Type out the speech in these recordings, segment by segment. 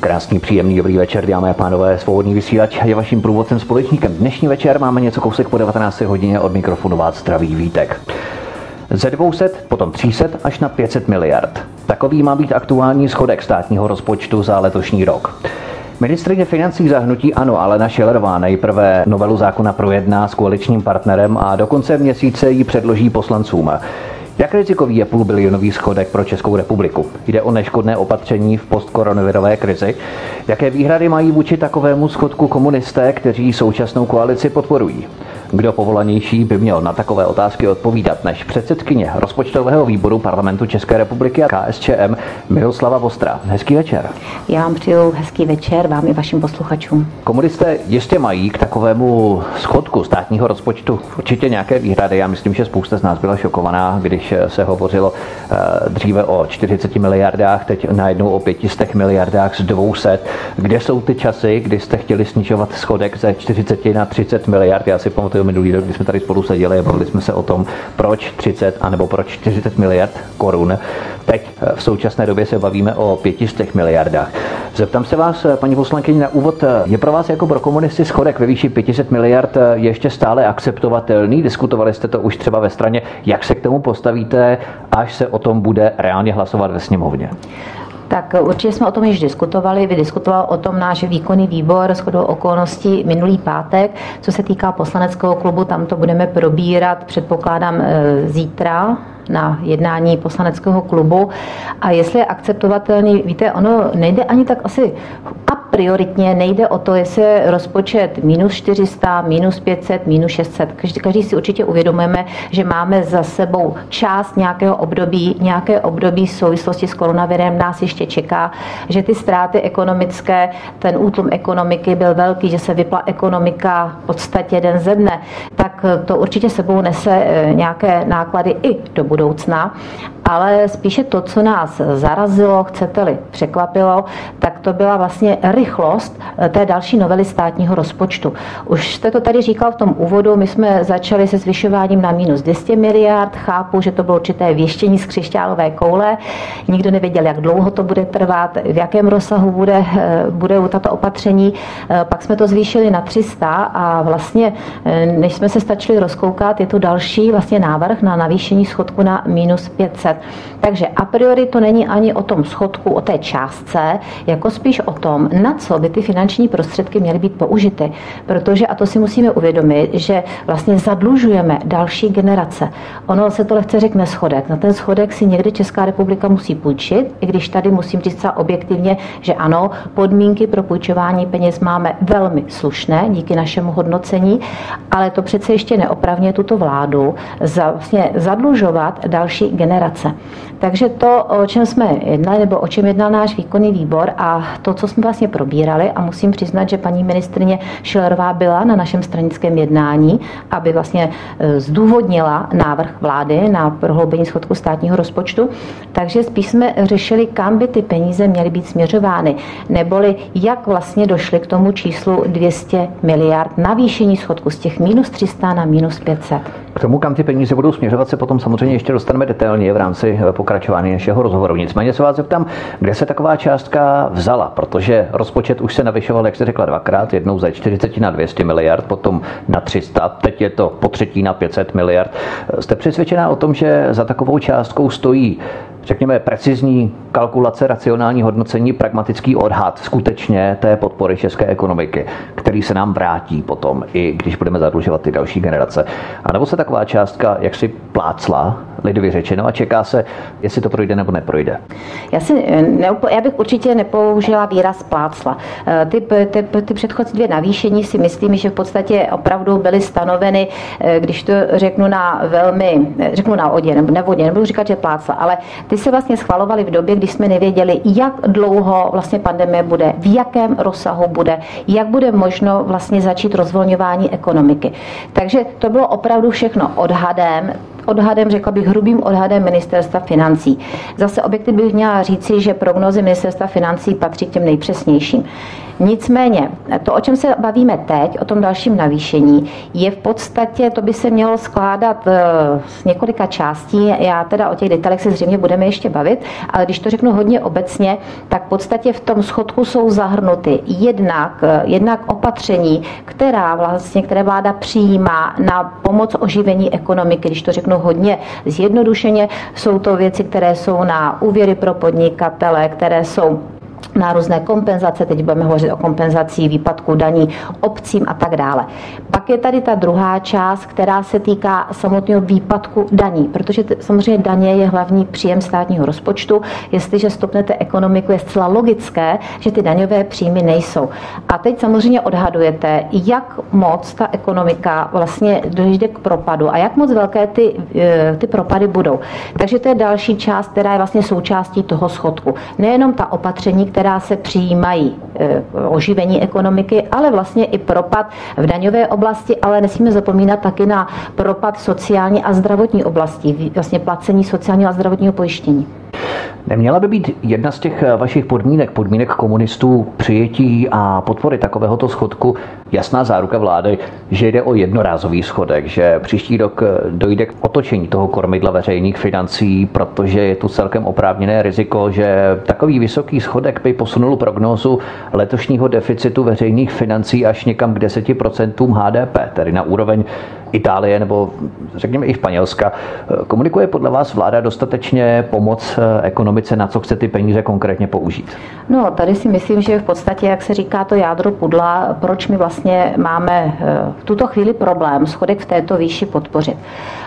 Krásný, příjemný, dobrý večer, dámy a pánové. Svobodný vysílač je vaším průvodcem společníkem. Dnešní večer máme něco kousek po 19. hodině od mikrofonu vás zdraví Vítek. Ze 200, potom 300 až na 500 miliard. Takový má být aktuální schodek státního rozpočtu za letošní rok. Ministrině financí zahnutí ano, Alena Šilerová nejprve novelu zákona projedná s koaličním partnerem a do konce měsíce ji předloží poslancům. Jak rizikový je půlbilionový schodek pro Českou republiku? Jde o neškodné opatření v postkoronavirové krizi? Jaké výhrady mají vůči takovému schodku komunisté, kteří současnou koalici podporují? Kdo povolanější by měl na takové otázky odpovídat než předsedkyně rozpočtového výboru parlamentu České republiky a KSČM Miroslava Vostra. Hezký večer. Já vám přeju hezký večer vám i vašim posluchačům. Komunisté jistě mají k takovému schodku státního rozpočtu určitě nějaké výhrady. Já myslím, že spousta z nás byla šokovaná, když se hovořilo eh, dříve o 40 miliardách, teď najednou o 500 miliardách z 200. Kde jsou ty časy, kdy jste chtěli snižovat schodek ze 40 na 30 miliard? Já si pamatuju minulý rok, kdy jsme tady spolu seděli a bavili jsme se o tom, proč 30 anebo proč 40 miliard korun. Teď eh, v současné době se bavíme o 500 miliardách. Zeptám se vás, eh, paní poslankyně, na úvod, eh, je pro vás jako pro komunisty schodek ve výši 500 miliard ještě stále akceptovatelný? Diskutovali jste to už třeba ve straně, jak se k tomu postavíte, až se o tom bude reálně hlasovat ve sněmovně? Tak určitě jsme o tom již diskutovali. Vydiskutoval o tom náš výkonný výbor s chodou okolností minulý pátek. Co se týká poslaneckého klubu, tam to budeme probírat, předpokládám, e, zítra na jednání poslaneckého klubu. A jestli je akceptovatelný, víte, ono nejde ani tak asi a prioritně nejde o to, jestli je rozpočet minus 400, minus 500, minus 600. Každý, každý si určitě uvědomujeme, že máme za sebou část nějakého období, nějaké období v souvislosti s koronavirem nás ještě čeká, že ty ztráty ekonomické, ten útlum ekonomiky byl velký, že se vypla ekonomika v podstatě den ze dne, tak to určitě sebou nese eh, nějaké náklady i do budoucna budoucna ale spíše to, co nás zarazilo, chcete-li překvapilo, tak to byla vlastně rychlost eh, té další novely státního rozpočtu. Už jste to tady říkal v tom úvodu, my jsme začali se zvyšováním na minus 200 miliard, chápu, že to bylo určité věštění z křišťálové koule, nikdo nevěděl, jak dlouho to bude trvat, v jakém rozsahu bude, eh, bude tato opatření. Eh, pak jsme to zvýšili na 300 a vlastně, než jsme se stačili rozkoukat, je tu další vlastně návrh na navýšení schodku na minus 500 let. Takže a priori to není ani o tom schodku, o té částce, jako spíš o tom, na co by ty finanční prostředky měly být použity. Protože, a to si musíme uvědomit, že vlastně zadlužujeme další generace. Ono se to lehce řekne schodek. Na ten schodek si někdy Česká republika musí půjčit, i když tady musím říct objektivně, že ano, podmínky pro půjčování peněz máme velmi slušné díky našemu hodnocení, ale to přece ještě neopravně tuto vládu za, vlastně zadlužovat další generace práce. Takže to, o čem jsme jednali, nebo o čem jednal náš výkonný výbor a to, co jsme vlastně probírali, a musím přiznat, že paní ministrině Šilerová byla na našem stranickém jednání, aby vlastně e, zdůvodnila návrh vlády na prohloubení schodku státního rozpočtu, takže spíš jsme řešili, kam by ty peníze měly být směřovány, neboli jak vlastně došli k tomu číslu 200 miliard navýšení schodku z těch minus 300 na minus 500. K tomu, kam ty peníze budou směřovat, se potom samozřejmě ještě dostaneme detailně v rámci eh, pokračování našeho rozhovoru. Nicméně se vás zeptám, kde se taková částka vzala, protože rozpočet už se navyšoval, jak jste řekla, dvakrát, jednou ze 40 na 200 miliard, potom na 300, teď je to po třetí na 500 miliard. Jste přesvědčená o tom, že za takovou částkou stojí řekněme, precizní kalkulace, racionální hodnocení, pragmatický odhad skutečně té podpory české ekonomiky, který se nám vrátí potom, i když budeme zadlužovat ty další generace. A nebo se taková částka jak si plácla, lidově řečeno, a čeká se, jestli to projde nebo neprojde. Já, si, já bych určitě nepoužila výraz plácla. Eh, ty, ty, ty předchozí dvě navýšení si myslím, že v podstatě opravdu byly stanoveny, eh, když to řeknu na velmi, řeknu na odě, nebo nevodě, nebudu říkat, že plácla, ale ty ty se vlastně schvalovaly v době, kdy jsme nevěděli, jak dlouho vlastně pandemie bude, v jakém rozsahu bude, jak bude možno vlastně začít rozvolňování ekonomiky. Takže to bylo opravdu všechno odhadem, odhadem, řekla bych hrubým odhadem ministerstva financí. Zase objektivně bych měla říci, že prognozy ministerstva financí patří k těm nejpřesnějším. Nicméně, to, o čem se bavíme teď, o tom dalším navýšení, je v podstatě, to by se mělo skládat eh, z několika částí. Já teda o těch detailech se zřejmě budeme ještě bavit, ale když to řeknu hodně obecně, tak v podstatě v tom schodku jsou zahrnuty jednak, eh, jednak opatření, která vlastně, které vláda přijímá na pomoc oživení ekonomiky, když to řeknu hodně zjednodušeně, jsou to věci, které jsou na úvěry pro podnikatele, které jsou na různé kompenzace, teď budeme hovořit o kompenzací výpadku daní obcím a tak dále. Pak je tady ta druhá část, která se týká samotného výpadku daní, protože t- samozřejmě daně je hlavní příjem státního rozpočtu. Jestliže stopnete ekonomiku, je zcela logické, že ty daňové příjmy nejsou. A teď samozřejmě odhadujete, jak moc ta ekonomika vlastně dojde k propadu a jak moc velké ty, e, ty propady budou. Takže to je další část, která je vlastně součástí toho schodku. Nejenom ta opatření, která se přijímají eh, oživení ekonomiky, ale vlastně i propad v daňové oblasti, ale nesmíme zapomínat taky na propad sociální a zdravotní oblasti, vlastně placení sociálního a zdravotního pojištění. Neměla by být jedna z těch eh, vašich podmínek, podmínek komunistů přijetí a podpory takovéhoto schodku jasná záruka vlády, že jde o jednorázový schodek, že příští rok eh, dojde k otočení toho kormidla veřejných financí, protože je tu celkem oprávněné riziko, že takový vysoký schodek by posunul prognózu letošního deficitu veřejných financí až někam k 10% HDP, tedy na úroveň Itálie nebo řekněme i Španělska. Komunikuje podle vás vláda dostatečně pomoc eh, ekonomice, na co chce ty peníze konkrétně použít? No, tady si myslím, že v podstatě, jak se říká to jádro pudla, proč my vlastně máme eh, v tuto chvíli problém schodek v této výši podpořit.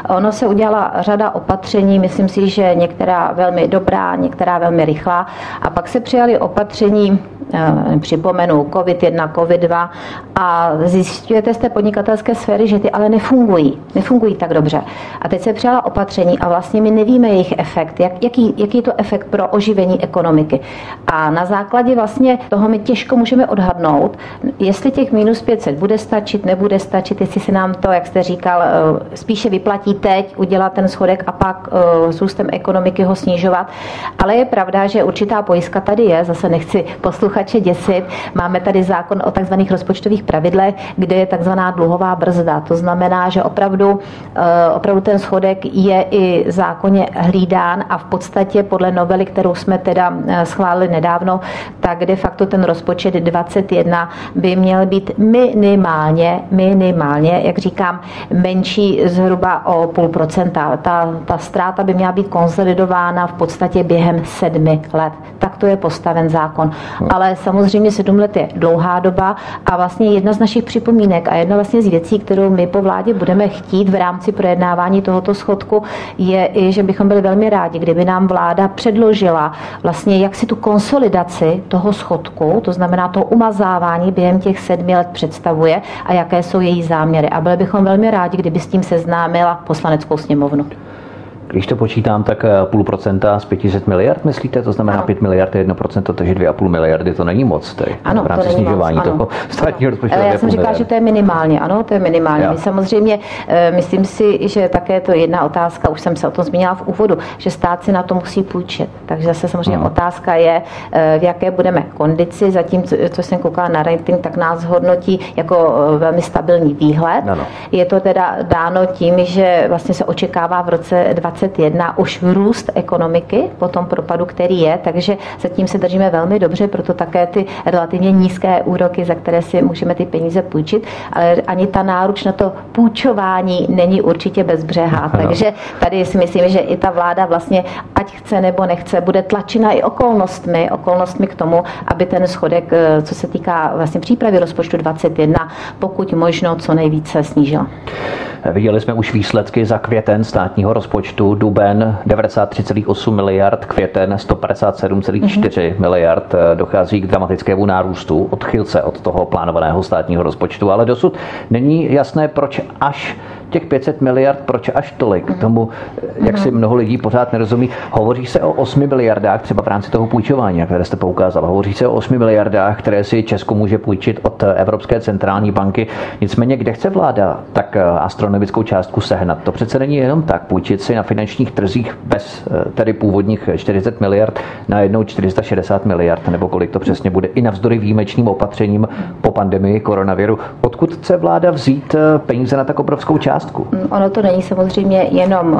Ono se udělala řada opatření, myslím si, že některá velmi dobrá, některá velmi rychlá a pak se přijali opatření Eh, připomenu COVID-1, COVID-2 a zjistujete z té podnikatelské sféry, že ty ale nefungují, nefungují tak dobře. A teď se přijala opatření a vlastně my nevíme jejich efekt, jak, jaký, jaký je to efekt pro oživení ekonomiky. A na základě vlastně toho my těžko můžeme odhadnout, jestli těch minus 500 bude stačit, nebude stačit, jestli se nám to, jak jste říkal, eh, spíše vyplatí teď udělat ten schodek a pak eh, s růstem ekonomiky ho snižovat. Ale je pravda, že určitá pojistka tady je, zase nechci poslouchat posluchače děsit. Máme tady zákon o takzvaných rozpočtových pravidlech, kde je takzvaná dluhová brzda. To znamená, že opravdu, eh, opravdu ten schodek je i zákonně hlídán a v podstatě podle novely, kterou jsme teda eh, schválili nedávno, tak de facto ten rozpočet 21 by měl být minimálně, minimálně, jak říkám, menší zhruba o půl procenta. Ta, ta ztráta by měla být konsolidována v podstatě během sedmi let. Tak to je postaven zákon. Ale samozřejmě sedm let je dlouhá doba a vlastně jedna z našich připomínek a jedna vlastně z věcí, kterou my po vládě budeme chtít v rámci projednávání tohoto schodku, je i, že bychom byli velmi rádi, kdyby nám vláda předložila vlastně jak si tu konsolidaci toho schodku, to znamená to umazávání během těch sedmi let představuje a jaké jsou její záměry. A byli bychom velmi rádi, kdyby s tím seznámila poslaneckou sněmovnu. Když to počítám, tak eh, půl procenta z 500 miliard, myslíte? To znamená ano. 5 miliard je 1%, takže 2,5 miliardy to není moc. Tedy, ano, v rámci to snižování moc, toho státního rozpočtu. Já jsem říkala, že to je minimálně, ano, to je minimálně. My samozřejmě, eh, myslím si, že také to je jedna otázka, už jsem se o tom zmínila v úvodu, že stát si na to musí půjčit. Takže zase samozřejmě hmm. otázka je, eh, v jaké budeme kondici. Zatím, co jsem koukala na rating, tak nás hodnotí jako velmi stabilní výhled. Ano. Je to teda dáno tím, že vlastně se očekává v roce 2021 už růst ekonomiky po tom propadu, který je, takže zatím se držíme velmi dobře, proto také ty relativně nízké úroky, za které si můžeme ty peníze půjčit, ale ani ta náruč na to půjčování není určitě bezbřehá. Takže tady si myslím, že i ta vláda vlastně, ať chce nebo nechce, bude tlačena i okolnostmi, okolnostmi k tomu, aby ten schodek, eh, co se týká vlastně přípravy rozpočtu 21, pokud možno co nejvíce snížila. Viděli jsme už výsledky za květen státního rozpočtu, duben 93,8 miliard, květen 157,4 mm-hmm. miliard. Dochází k dramatickému nárůstu, odchylce od toho plánovaného státního rozpočtu, ale dosud není jasné, proč až těch 500 miliard, proč až tolik? Mm. Tomu, jak si mnoho lidí pořád nerozumí. Hovoří se o 8 miliardách, třeba v rámci toho půjčování, které jste poukázal. Hovoří se o 8 miliardách, které si Česko může půjčit od Evropské centrální banky. Nicméně, kde chce vláda tak astronomickou částku sehnat? To přece není jenom tak. Půjčit si na finančních trzích bez tedy původních 40 miliard na jednou 460 miliard, nebo kolik to přesně bude, i navzdory výjimečným opatřením po pandemii koronaviru. Odkud chce vláda vzít peníze na tak obrovskou částku? Mm, ono to není samozřejmě jenom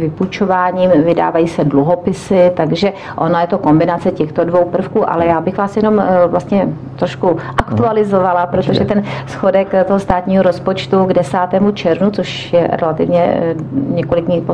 vypůjčováním, vydávají se dluhopisy, takže ono je to kombinace těchto dvou prvků, ale já bych vás jenom vlastně trošku aktualizovala, protože ten schodek toho státního rozpočtu k 10. červnu, což je relativně několik dní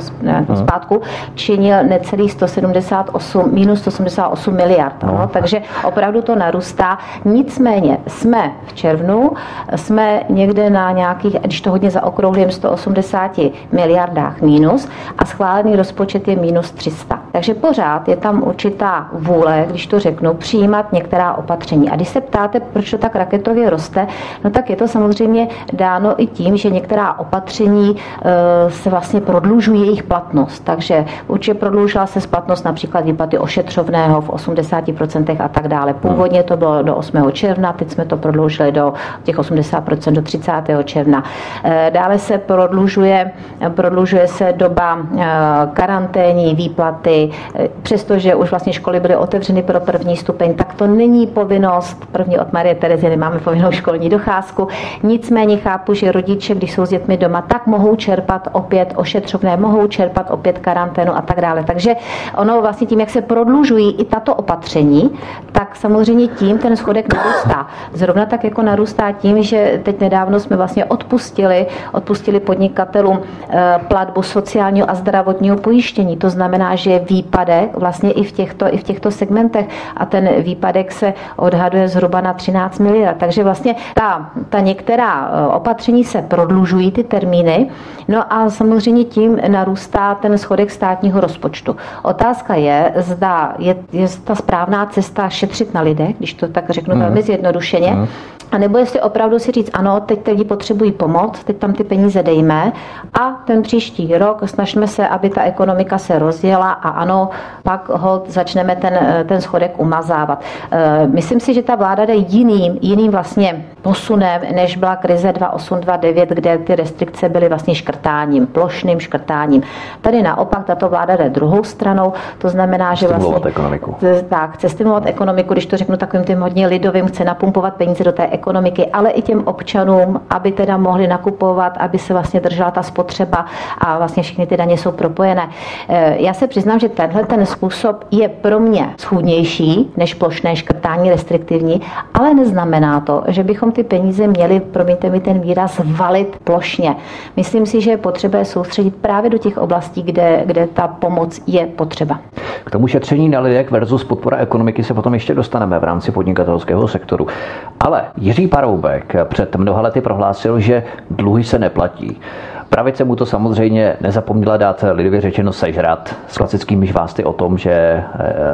zpátku, činil necelých 178, minus 178 miliard. No. Takže opravdu to narůstá. Nicméně jsme v červnu, jsme někde na nějakých, když to hodně zaokrouhlím, 180 miliardách minus a schválený rozpočet je minus 300. Takže pořád je tam určitá vůle, když to řeknu, přijímat některá opatření. A když se ptáte, proč to tak raketově roste, no tak je to samozřejmě dáno i tím, že některá opatření e, se vlastně prodlužují jejich platnost. Takže určitě prodloužila se splatnost například výplaty ošetřovného v 80% a tak dále. Původně to bylo do 8. června, teď jsme to prodloužili do těch 80% do 30. června. E, dále se prodlužuje, prodlužuje se doba e, karanténní, výplaty, e, přestože už vlastně školy byly otevřeny pro první stupeň, tak to není povinnost. První od Marie Terezy nemáme povinnou školní docházku. Nicméně chápu, že rodiče, když jsou s dětmi doma, tak mohou čerpat opět ošetřovné, mohou čerpat opět karanténu a tak dále. Takže ono vlastně tím, jak se prodlužují i tato opatření, tak samozřejmě tím ten schodek narůstá. Zrovna tak jako narůstá tím, že teď nedávno jsme vlastně odpustili, odpustili podnikatelům eh, platbu sociálního a zdravotního pojištění. To znamená, že je výpadek vlastně i v těchto, i v těchto segmentech a ten výpadek se odhaduje zhruba na 13 miliard. Takže vlastně ta, ta některá eh, opatření se prodlužují ty termíny, no a samozřejmě tím narůstá ten schodek státního rozpočtu. Otázka je, zda je, je ta správná cesta šetřit na lidech, když to tak řeknu mm. velmi zjednodušeně, mm. A nebo jestli opravdu si říct, ano, teď lidi potřebují pomoc, teď tam ty peníze dejme a ten příští rok snažíme se, aby ta ekonomika se rozjela a ano, pak ho začneme ten, ten schodek umazávat. E, myslím si, že ta vláda jde jiným, jiným vlastně posunem, než byla krize 2829, kde ty restrikce byly vlastně škrtáním, plošným škrtáním. Tady naopak tato vláda jde druhou stranou, to znamená, že vlastně ekonomiku. Tak, chce stimulovat ekonomiku, když to řeknu takovým tím hodně lidovým, chce napumpovat peníze do té ekonomiky, ale i těm občanům, aby teda mohli nakupovat, aby se vlastně držela ta spotřeba a vlastně všechny ty daně jsou propojené. Eh, já se přiznám, že tenhle ten způsob je pro mě schůdnější než plošné škrtání restriktivní, ale neznamená to, že bychom ty peníze měli, promiňte mi ten výraz, valit plošně. Myslím si, že je potřeba soustředit právě do těch oblastí, kde, kde ta pomoc je potřeba. K tomu šetření na lidech versus podpora ekonomiky se potom ještě dostaneme v rámci podnikatelského sektoru. Ale Jiří Paroubek před mnoha lety prohlásil, že dluhy se neplatí. Pravice mu to samozřejmě nezapomněla dát lidově řečeno sežrat. S klasickými žvásty o tom, že eh,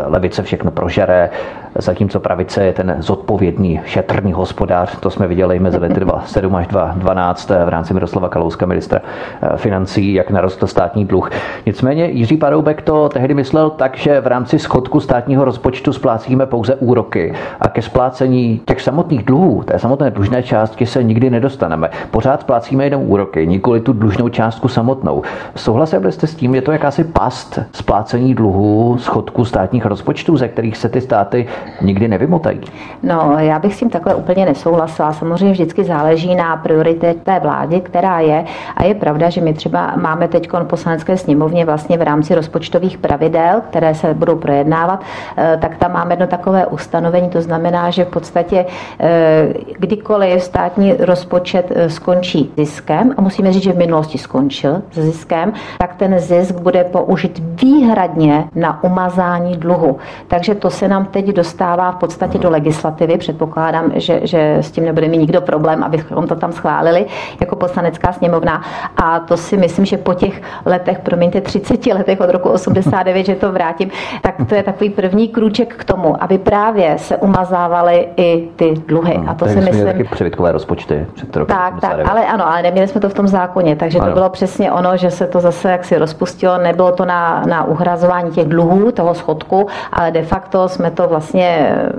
levice všechno prožere, zatímco pravice je ten zodpovědný, šetrný hospodář. To jsme viděli mezi lety 2007 až 2012 v rámci Miroslava Kalouska, ministra eh, financí, jak narostl státní dluh. Nicméně Jiří Paroubek to tehdy myslel tak, že v rámci schodku státního rozpočtu splácíme pouze úroky a ke splácení těch samotných dluhů, té samotné dlužné částky se nikdy nedostaneme. Pořád splácíme jenom úroky, nikoli tu dlužnou částku samotnou. Souhlasil byste s tím, je to jakási past splácení dluhů schodku státních rozpočtů, ze kterých se ty státy nikdy nevymotají? No, já bych s tím takhle úplně nesouhlasila. Samozřejmě vždycky záleží na prioritě té vlády, která je. A je pravda, že my třeba máme teď poslanecké sněmovně vlastně v rámci rozpočtových pravidel, které se budou projednávat, eh, tak tam máme jedno takové ustanovení, to znamená, že v podstatě eh, kdykoliv státní rozpočet eh, skončí ziskem, a musíme říct, že v minulosti skončil s ziskem, tak ten zisk bude použit výhradně na umazání dluhu. Takže to se nám teď dostává dostává v podstatě do legislativy. Předpokládám, že, že s tím nebude mít nikdo problém, abychom to tam schválili jako poslanecká sněmovna. A to si myslím, že po těch letech, promiňte, 30 letech od roku 89, že to vrátím, tak to je takový první krůček k tomu, aby právě se umazávaly i ty dluhy. A to si myslím. Taky přebytkové rozpočty před rokem Tak, tak, ale ano, ale neměli jsme to v tom zákoně, takže ano. to bylo přesně ono, že se to zase jaksi rozpustilo, nebylo to na, na uhrazování těch dluhů, toho schodku, ale de facto jsme to vlastně,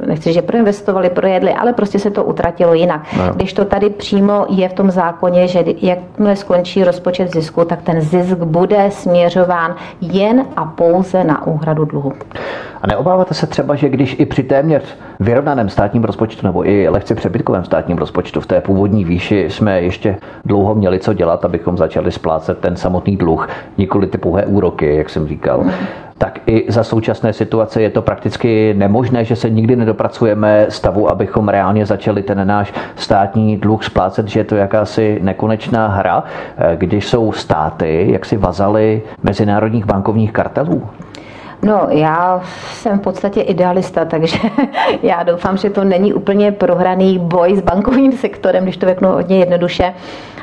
nechci, že proinvestovali, projedli, ale prostě se to utratilo jinak. No. Když to tady přímo je v tom zákoně, že jakmile skončí rozpočet zisku, tak ten zisk bude směřován jen a pouze na úhradu dluhu. A neobáváte se třeba, že když i při téměř vyrovnaném státním rozpočtu nebo i lehce přebytkovém státním rozpočtu v té původní výši jsme ještě dlouho měli co dělat, abychom začali splácet ten samotný dluh, nikoli ty pouhé úroky, jak jsem říkal tak i za současné situace je to prakticky nemožné, že se nikdy nedopracujeme stavu, abychom reálně začali ten náš státní dluh splácet, že je to jakási nekonečná hra, eh, když jsou státy jak si vazaly mezinárodních bankovních kartelů. No, já jsem v podstatě idealista, takže já doufám, že to není úplně prohraný boj s bankovním sektorem, když to řeknu hodně jednoduše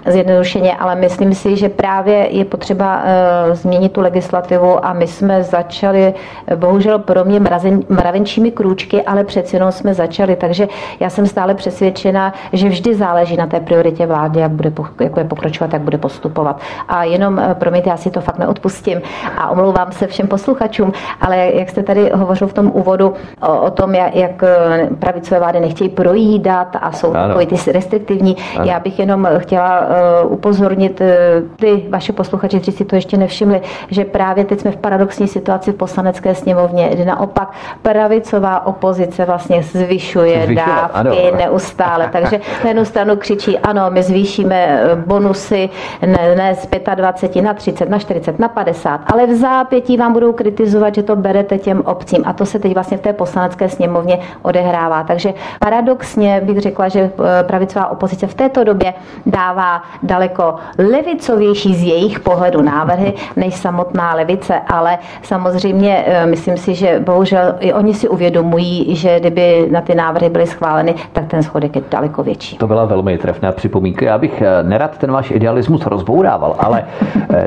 zjednodušeně, ale myslím si, že právě je potřeba uh, změnit tu legislativu a my jsme začali, bohužel pro mě mrazen, mravenčími krůčky, ale přeci jenom jsme začali, takže já jsem stále přesvědčena, že vždy záleží na té prioritě vlády, jak bude, jak bude pokračovat, jak bude postupovat. A jenom, uh, promiňte, já si to fakt neodpustím a omlouvám se všem posluchačům, ale jak jste tady hovořil v tom úvodu o, o tom, jak, jak eh, pravicové vlády nechtějí projídat a jsou takový ty restriktivní, ano. já bych jenom chtěla uh, upozornit uh, ty vaše posluchači, kteří si to ještě nevšimli, že právě teď jsme v paradoxní situaci v poslanecké sněmovně, kdy naopak pravicová opozice vlastně zvyšuje Zvyšovat, dávky ano. neustále. Takže na jednu stranu křičí, ano, my zvýšíme bonusy ne, ne z 25 na 30, na 40, na 50, ale v zápětí vám budou kritizovat, že to berete těm obcím. A to se teď vlastně v té poslanecké sněmovně odehrává. Takže paradoxně bych řekla, že eh, pravicová opozice v této době dává daleko levicovější z jejich pohledu návrhy než samotná levice, ale samozřejmě eh, myslím si, že bohužel i oni si uvědomují, že kdyby na ty návrhy byly schváleny, tak ten schodek je daleko větší. To byla velmi trefná připomínka. Já bych eh, nerad ten váš idealismus rozbourával, ale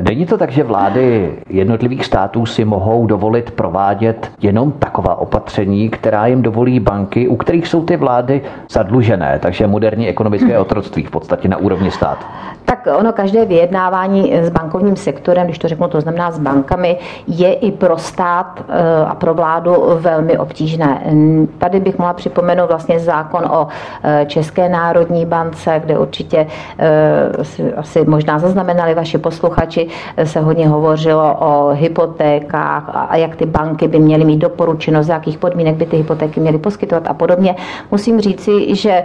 není to tak, že vlády jednotlivých států si mohou dovolit provádět jenom taková opatření, která jim dovolí banky, u kterých jsou ty vlády zadlužené, takže moderní ekonomické otroctví v podstatě na úrovni státu. Tak ono každé vyjednávání s bankovním sektorem, když to řeknu, to znamená s bankami, je i pro stát eh, a pro vládu velmi obtížné. Tady bych mohla připomenout vlastně zákon o eh, České národní bance, kde určitě eh, asi možná zaznamenali vaši posluchači, se hodně hovořilo o hypotékách a jak ty banky by měly mít doporučeno, z jakých podmínek by ty hypotéky měly poskytovat a podobně. Musím říci, že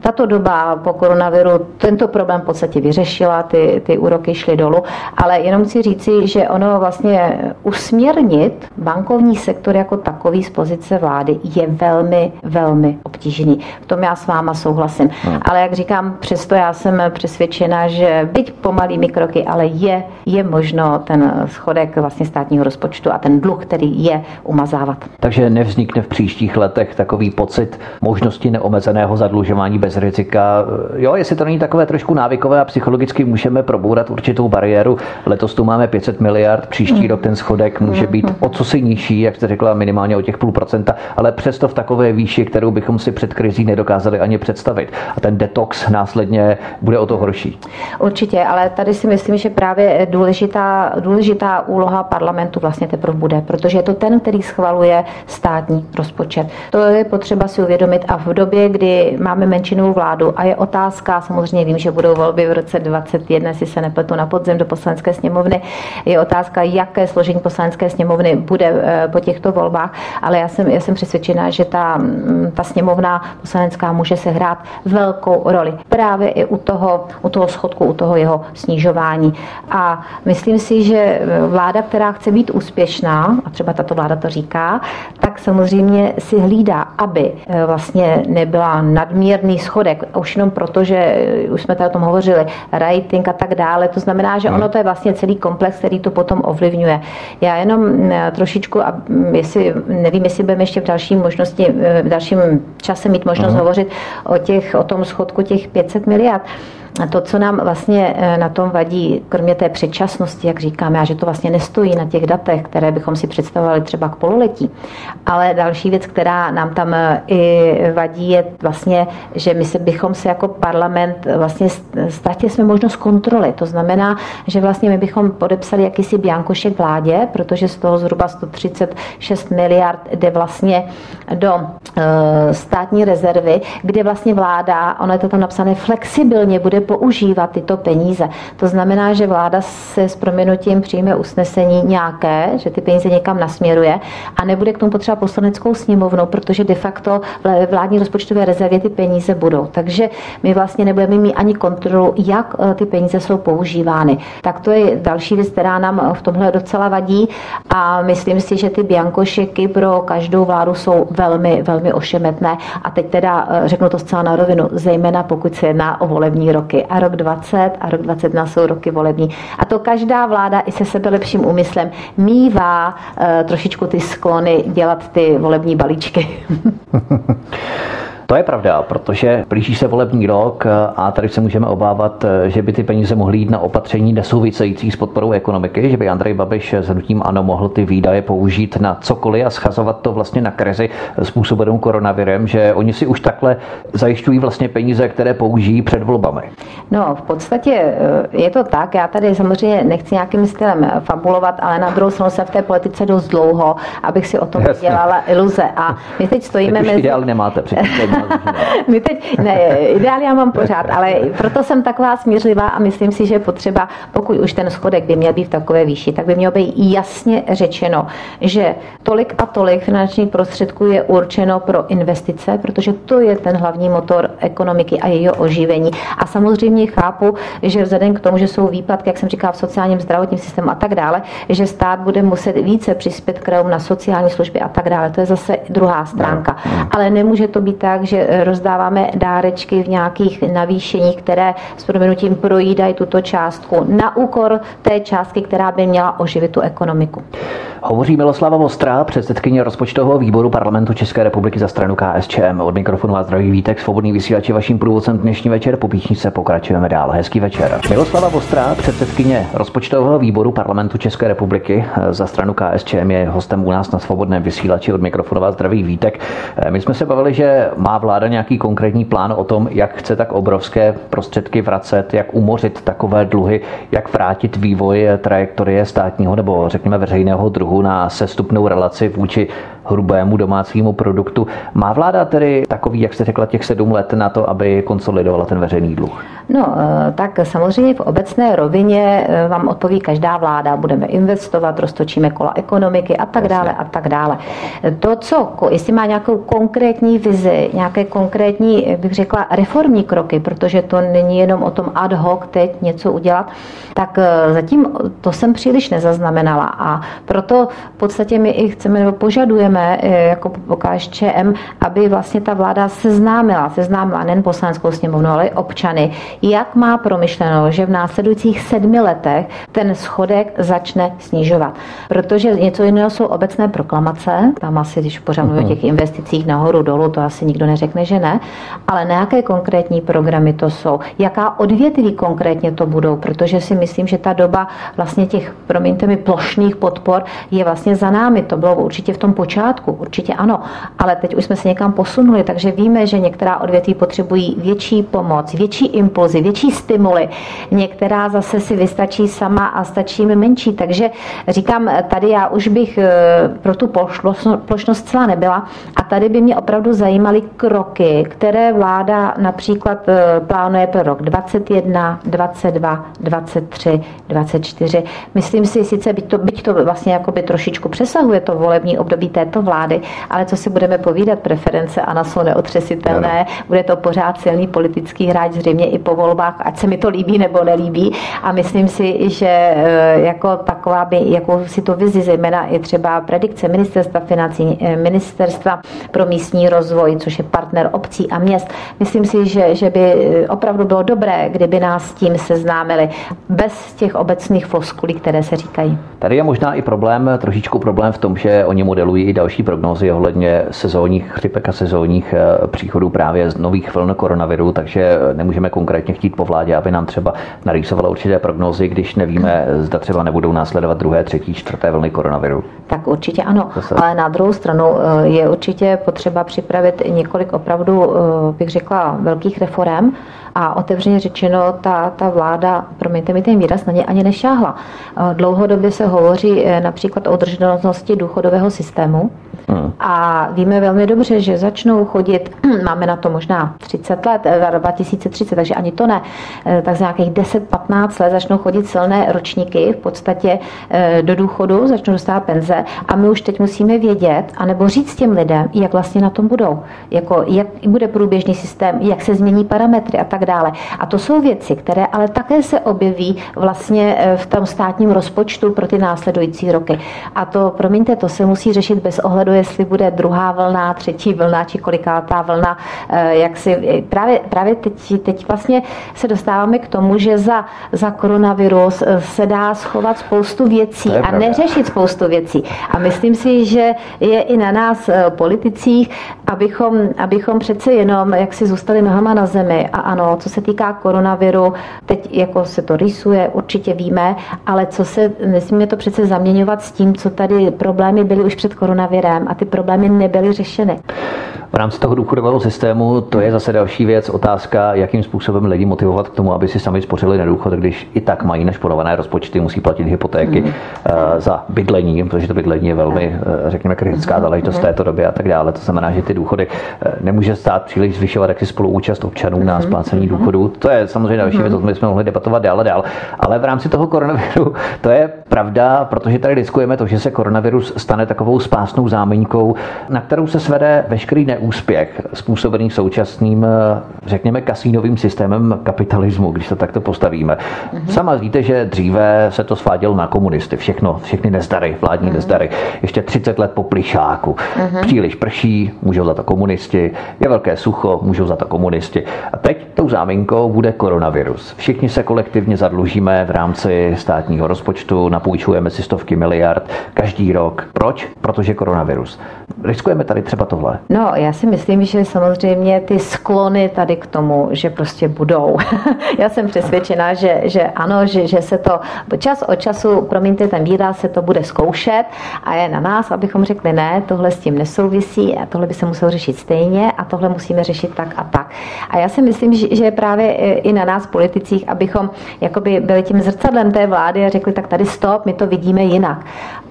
tato doba po koronaviru tento problém podstatě vyřešila, ty, ty úroky šly dolů, ale jenom chci říci, že ono vlastně usměrnit bankovní sektor jako takový z pozice vlády je velmi, velmi obtížný. V tom já s váma souhlasím. Hmm. Ale jak říkám, přesto já jsem přesvědčena, že byť pomalými kroky, ale je, je možno ten schodek vlastně státního rozpočtu a ten dluh, který je umazávat. Takže nevznikne v příštích letech takový pocit možnosti neomezeného zadlužování bez rizika. Jo, jestli to není takové trošku návykové, a psychologicky můžeme probourat určitou bariéru. Letos tu máme 500 miliard, příští rok ten schodek může být o co si nižší, jak jste řekla, minimálně o těch půl procenta, ale přesto v takové výši, kterou bychom si před krizí nedokázali ani představit. A ten detox následně bude o to horší. Určitě, ale tady si myslím, že právě důležitá, důležitá úloha parlamentu vlastně teprve bude, protože je to ten, který schvaluje státní rozpočet. To je potřeba si uvědomit a v době, kdy máme menšinovou vládu a je otázka, samozřejmě vím, že budou volby v roce 2021, jestli se nepletu na podzem do poslanecké sněmovny. Je otázka, jaké složení poslanecké sněmovny bude eh, po těchto volbách, ale já jsem, já jsem přesvědčená, že ta, mm, ta sněmovna poslanecká může se hrát velkou roli právě i u toho, u toho schodku, u toho jeho snižování. A myslím si, že vláda, která chce být úspěšná, a třeba tato vláda to říká, tak samozřejmě si hlídá, aby eh, vlastně nebyla nadměrný schodek, už jenom proto, že eh, už jsme tady o tom hovořili, rating a tak dále. To znamená, že ono to je vlastně celý komplex, který to potom ovlivňuje. Já jenom eh, trošičku, a mm, jestli, nevím, jestli budeme ještě v další možnosti, v dalším čase mít možnost Aha. hovořit o, těch, o tom schodku těch 500 miliard. To, co nám vlastně eh, na tom vadí, kromě té předčasnosti, jak říkáme, a že to vlastně nestojí na těch datech, které bychom si představovali třeba k pololetí, ale další věc, která nám tam eh, i vadí, je vlastně, že my se bychom se jako parlament vlastně ztratili jsme možnost kontroly. To znamená, že vlastně my bychom podepsali jakýsi biankošek vládě, protože z toho zhruba 136 miliard jde vlastně do státní rezervy, kde vlastně vláda, ono je to tam napsané, flexibilně bude bude používat tyto peníze. To znamená, že vláda se s proměnutím přijme usnesení nějaké, že ty peníze někam nasměruje a nebude k tomu potřeba poslaneckou sněmovnou, protože de facto vládní rozpočtové rezervě ty peníze budou. Takže my vlastně nebudeme mít ani kontrolu, jak eh, ty peníze jsou používány. Tak to je další věc, která nám v tomhle docela vadí a myslím si, že ty biankošeky pro každou vládu jsou velmi, velmi ošemetné. A teď teda eh, řeknu to zcela na rovinu, zejména pokud se jedná o volební rok roky. A rok 20 a rok 21 jsou roky volební. A to každá vláda i se sebe lepším úmyslem mývá uh, trošičku ty sklony dělat ty volební balíčky. To je pravda, protože blíží se volební rok a tady se můžeme obávat, že by ty peníze mohly jít na opatření nesouvisející s podporou ekonomiky, že by Andrej Babiš s hnutím ano mohl ty výdaje použít na cokoliv a schazovat to vlastně na krizi způsobenou koronavirem, že oni si už takhle zajišťují vlastně peníze, které použijí před volbami. No, v podstatě eh, je to tak. Já tady samozřejmě nechci nějakým stylem fabulovat, ale na druhou stranu jsem v té politice dost dlouho, abych si o tom Jasně. dělala iluze. A my teď stojíme teď mezi... nemáte My teď, ne, ideál já mám pořád, ale proto jsem taková smířlivá a myslím si, že potřeba, pokud už ten schodek by měl být v takové výši, tak by mělo být jasně řečeno, že tolik a tolik finančních prostředků je určeno pro investice, protože to je ten hlavní motor ekonomiky a jejího oživení. A samozřejmě chápu, že vzhledem k tomu, že jsou výpadky, jak jsem říkala, v sociálním zdravotním systému a tak dále, že stát bude muset více přispět krajům na sociální služby a tak dále. To je zase druhá stránka. Ale nemůže to být tak, že rozdáváme dárečky v nějakých navýšeních, které s proměnutím projídají tuto částku na úkor té částky, která by měla oživit tu ekonomiku. Hovoří Miloslava Vostrá, předsedkyně rozpočtového výboru parlamentu České republiky za stranu KSČM. Od mikrofonu a zdraví vítek, svobodný vysílač je vaším průvodcem dnešní večer. Po píšnice pokračujeme dál. Hezký večer. Miloslava Vostrá, předsedkyně rozpočtového výboru parlamentu České republiky za stranu KSČM, je hostem u nás na svobodném vysílači od mikrofonu a zdraví vítek. My jsme se bavili, že má vláda nějaký konkrétní plán o tom, jak chce tak obrovské prostředky vracet, jak umořit takové dluhy, jak vrátit vývoj trajektorie státního nebo řekněme veřejného druhu na sestupnou relaci vůči hrubému domácímu produktu. Má vláda tedy takový, jak jste řekla, těch sedm let na to, aby konsolidovala ten veřejný dluh? No, eh, tak samozřejmě v obecné rovině eh, vám odpoví každá vláda. Budeme investovat, roztočíme kola ekonomiky a tak dále a tak dále. To, co, jestli má nějakou konkrétní vizi, nějaké konkrétní, bych řekla, reformní kroky, protože to není jenom o tom ad hoc teď něco udělat, tak eh, zatím to jsem příliš nezaznamenala a proto v podstatě my i chceme nebo požadujeme jako KSČM, aby vlastně ta vláda seznámila, seznámila nejen poslaneckou sněmovnu, ale i občany, jak má promyšleno, že v následujících sedmi letech ten schodek začne snižovat. Protože něco jiného jsou obecné proklamace, tam asi, když pořád o těch investicích nahoru dolů, to asi nikdo neřekne, že ne, ale na jaké konkrétní programy to jsou, jaká odvětví konkrétně to budou, protože si myslím, že ta doba vlastně těch, promiňte mi, plošných podpor je vlastně za námi. To bylo určitě v tom počátku, určitě ano, ale teď už jsme se někam posunuli, takže víme, že některá odvětví potřebují větší pomoc, větší impulzy, větší stimuly. Některá zase si vystačí sama a stačí mi menší. Takže říkám, tady já už bych eh, pro tu plošnost celá nebyla a tady by mě opravdu zajímaly kroky, které vláda například eh, plánuje pro rok 21, 22, 23, 24. Myslím si, sice byť to, byť to vlastně jakoby trošičku přesahuje to volební období té této vlády, ale co si budeme povídat, preference ANA jsou neotřesitelné, bude to pořád silný politický hráč, zřejmě i po volbách, ať se mi to líbí nebo nelíbí. A myslím si, že eh, jako taková by, jako si to vizi, zejména je třeba predikce ministerstva financí, eh, ministerstva pro místní rozvoj, což je partner obcí a měst. Myslím si, že, že by opravdu bylo dobré, kdyby nás s tím seznámili bez těch obecných floskulí, které se říkají. Tady je možná i problém, trošičku problém v tom, že oni modelují i další prognózy ohledně sezónních chřipek a sezónních eh, příchodů právě z nových vln koronaviru, takže nemůžeme konkrétně chtít po vládě, aby nám třeba narýsovala určité prognózy, když nevíme, zda třeba nebudou následovat druhé, třetí, čtvrté vlny koronaviru. Tak určitě ano, Zase. ale na druhou stranu eh, je určitě potřeba připravit několik opravdu, eh, bych řekla, velkých reform, a otevřeně řečeno, ta, ta vláda, promiňte mi ten výraz, na ně ani nešáhla. Dlouhodobě se hovoří například o udržitelnosti důchodového systému, Hmm. A víme velmi dobře, že začnou chodit, máme na to možná 30 let, 2030, eh, takže ani to ne, eh, tak za nějakých 10-15 let začnou chodit silné ročníky v podstatě eh, do důchodu, začnou dostávat penze a my už teď musíme vědět, anebo říct těm lidem, jak vlastně na tom budou, jako jak bude průběžný systém, jak se změní parametry a tak dále. A to jsou věci, které ale také se objeví vlastně v tom státním rozpočtu pro ty následující roky. A to, promiňte, to se musí řešit bez ohledu, jestli bude druhá vlna, třetí vlna, či kolikátá vlna, eh, jak si právě, právě teď, teď vlastně se dostáváme k tomu, že za, za koronavirus eh, se dá schovat spoustu věcí a neřešit spoustu věcí. A myslím si, že je i na nás eh, politicích, abychom, abychom přece jenom jak si zůstali nohama na zemi. A ano, co se týká koronaviru, teď jako se to rýsuje, určitě víme, ale co se, nesmíme to přece zaměňovat s tím, co tady problémy byly už před koronavirem a ty problémy nebyly řešeny. V rámci toho důchodového systému to je zase další věc, otázka, jakým způsobem lidi motivovat k tomu, aby si sami spořili na důchod, když i tak mají našporované rozpočty, musí platit hypotéky mm. za bydlení, protože to bydlení je velmi, eh, řekněme, kritická mm. záležitost v této době a tak dále. To znamená, že ty důchody eh, nemůže stát příliš zvyšovat jaksi spoluúčast občanů mm. na mhm. splácení mm. důchodů. To je samozřejmě další věc, o tom bychom mohli debatovat dál a dál. Ale v rámci toho koronaviru to je pravda, protože tady riskujeme to, že se koronavirus stane takovou spásnou záminkou, na kterou se svede veškerý neúspěch způsobený současným, řekněme, kasínovým systémem kapitalismu, když to takto postavíme. Mm-hmm. Sama víte, že dříve se to svádělo na komunisty, všechno, všechny nezdary, vládní mm-hmm. nezdary. Ještě 30 let po plišáku. Mm-hmm. Příliš prší, můžou za to komunisti, je velké sucho, můžou za to komunisti. A teď tou záminkou bude koronavirus. Všichni se kolektivně zadlužíme v rámci státního rozpočtu, napůjčujeme si stovky miliard každý rok. Proč? Protože koronavirus. Riskujeme tady třeba tohle? No, já si myslím, že samozřejmě ty sklony tady k tomu, že prostě budou. já jsem přesvědčená, že, že ano, že, že se to čas od času, promiňte ten výraz, se to bude zkoušet a je na nás, abychom řekli ne, tohle s tím nesouvisí a tohle by se muselo řešit stejně a tohle musíme řešit tak a tak. A já si myslím, že, že je právě i na nás politicích, abychom jakoby byli tím zrcadlem té vlády a řekli, tak tady stop, my to vidíme jinak.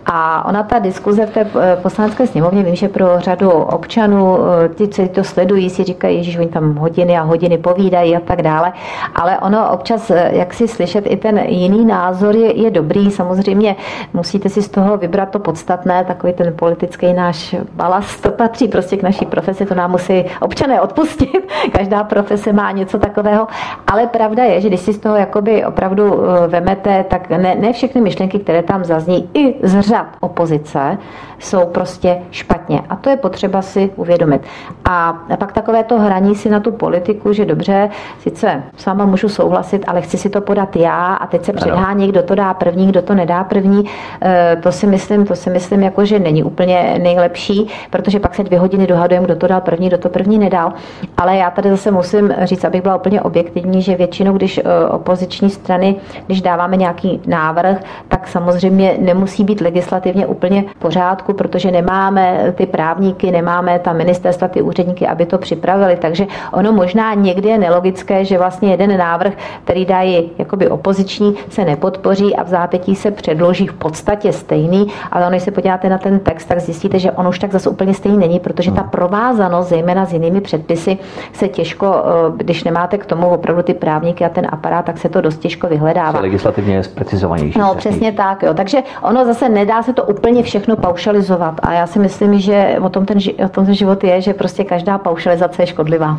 A ona ta diskuze v té eh, poslanecké sněmovně, vím, že pro řadu občanů, eh, ti, co to sledují, si říkají, že oni tam hodiny a hodiny povídají a tak dále, ale ono občas, eh, jak si slyšet i ten jiný názor je, je dobrý, samozřejmě musíte si z toho vybrat to podstatné, takový ten politický náš balast, to patří prostě k naší profesi, to nám musí občané odpustit, každá profese má něco takového, ale pravda je, že když si z toho jakoby opravdu vemete, tak ne, ne všechny myšlenky, které tam zazní, i z řad opozice, jsou prostě špatně. A to je potřeba si uvědomit. A pak takové to hraní si na tu politiku, že dobře, sice sama můžu souhlasit, ale chci si to podat já a teď se předhání, kdo to dá první, kdo to nedá první. Eh, to si myslím, to si myslím, jako, že není úplně nejlepší, protože pak se dvě hodiny dohadujeme, kdo to dal první, kdo to první nedal. Ale já tady zase musím říct, abych byla úplně objektivní, že většinou, když eh, opoziční strany, když dáváme nějaký návrh, tak samozřejmě nemusí být legislativně úplně v pořádku pořádku, protože nemáme ty právníky, nemáme ta ministerstva, ty úředníky, aby to připravili. Takže ono možná někdy je nelogické, že vlastně jeden návrh, který dají jakoby opoziční, se nepodpoří a v zápětí se předloží v podstatě stejný, ale když se podíváte na ten text, tak zjistíte, že on už tak zase úplně stejný není, protože ta provázanost, zejména s jinými předpisy, se těžko, když nemáte k tomu opravdu ty právníky a ten aparát, tak se to dost těžko vyhledává. Legislativně je precizovanější. No, přesně tak. Jo. Takže ono zase nedá se to úplně všechno paušalizovat. A já si myslím, že o tom ten, o tom ten život je, že prostě každá paušalizace je škodlivá.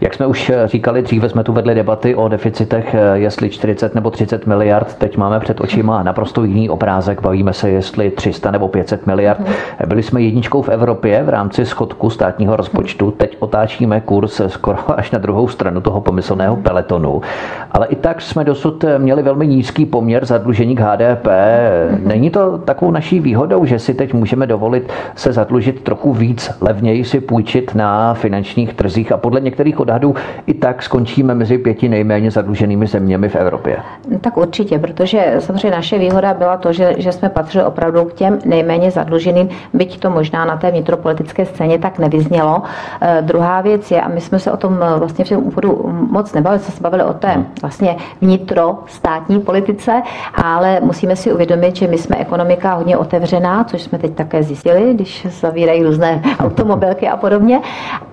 Jak jsme už říkali, dříve jsme tu vedli debaty o deficitech, jestli 40 nebo 30 miliard. Teď máme před očima naprosto jiný obrázek. Bavíme se, jestli 300 nebo 500 miliard. Hmm. Byli jsme jedničkou v Evropě v rámci schodku státního rozpočtu. Teď otáčíme kurz skoro až na druhou stranu toho pomyslného peletonu. Ale i tak jsme dosud měli velmi nízký poměr zadlužení k HDP. Není to takovou naší výhodou, že si teď můžeme dovolit se zadlužit trochu víc, levněji si půjčit na finančních trzích a podle některých odhadů i tak skončíme mezi pěti nejméně zadluženými zeměmi v Evropě? Tak určitě, protože samozřejmě naše výhoda byla to, že, že jsme patřili opravdu k těm nejméně zadluženým, byť to možná na té vnitropolitické scéně tak nevyznělo. E, druhá věc je, a my jsme se o tom eh, vlastně v tom úvodu moc nebavili, jsme se bavili o té hmm. vlastně vnitro státní politice, ale musíme si uvědomit, že my jsme ekonomika hodně otevřená, což jsme teď také zjistili, když zavírají různé automobilky a podobně.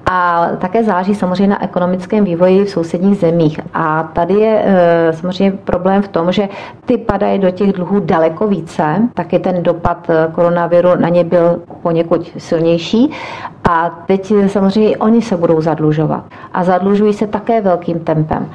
A také záleží samozřejmě na ekonomickém vývoji v sousedních zemích. A tady je e, samozřejmě problém v tom, že ty padají do těch dluhů daleko více, taky ten dopad eh, koronaviru na ně byl poněkud silnější. A teď samozřejmě oni se budou zadlužovat. A zadlužují se také velkým tempem.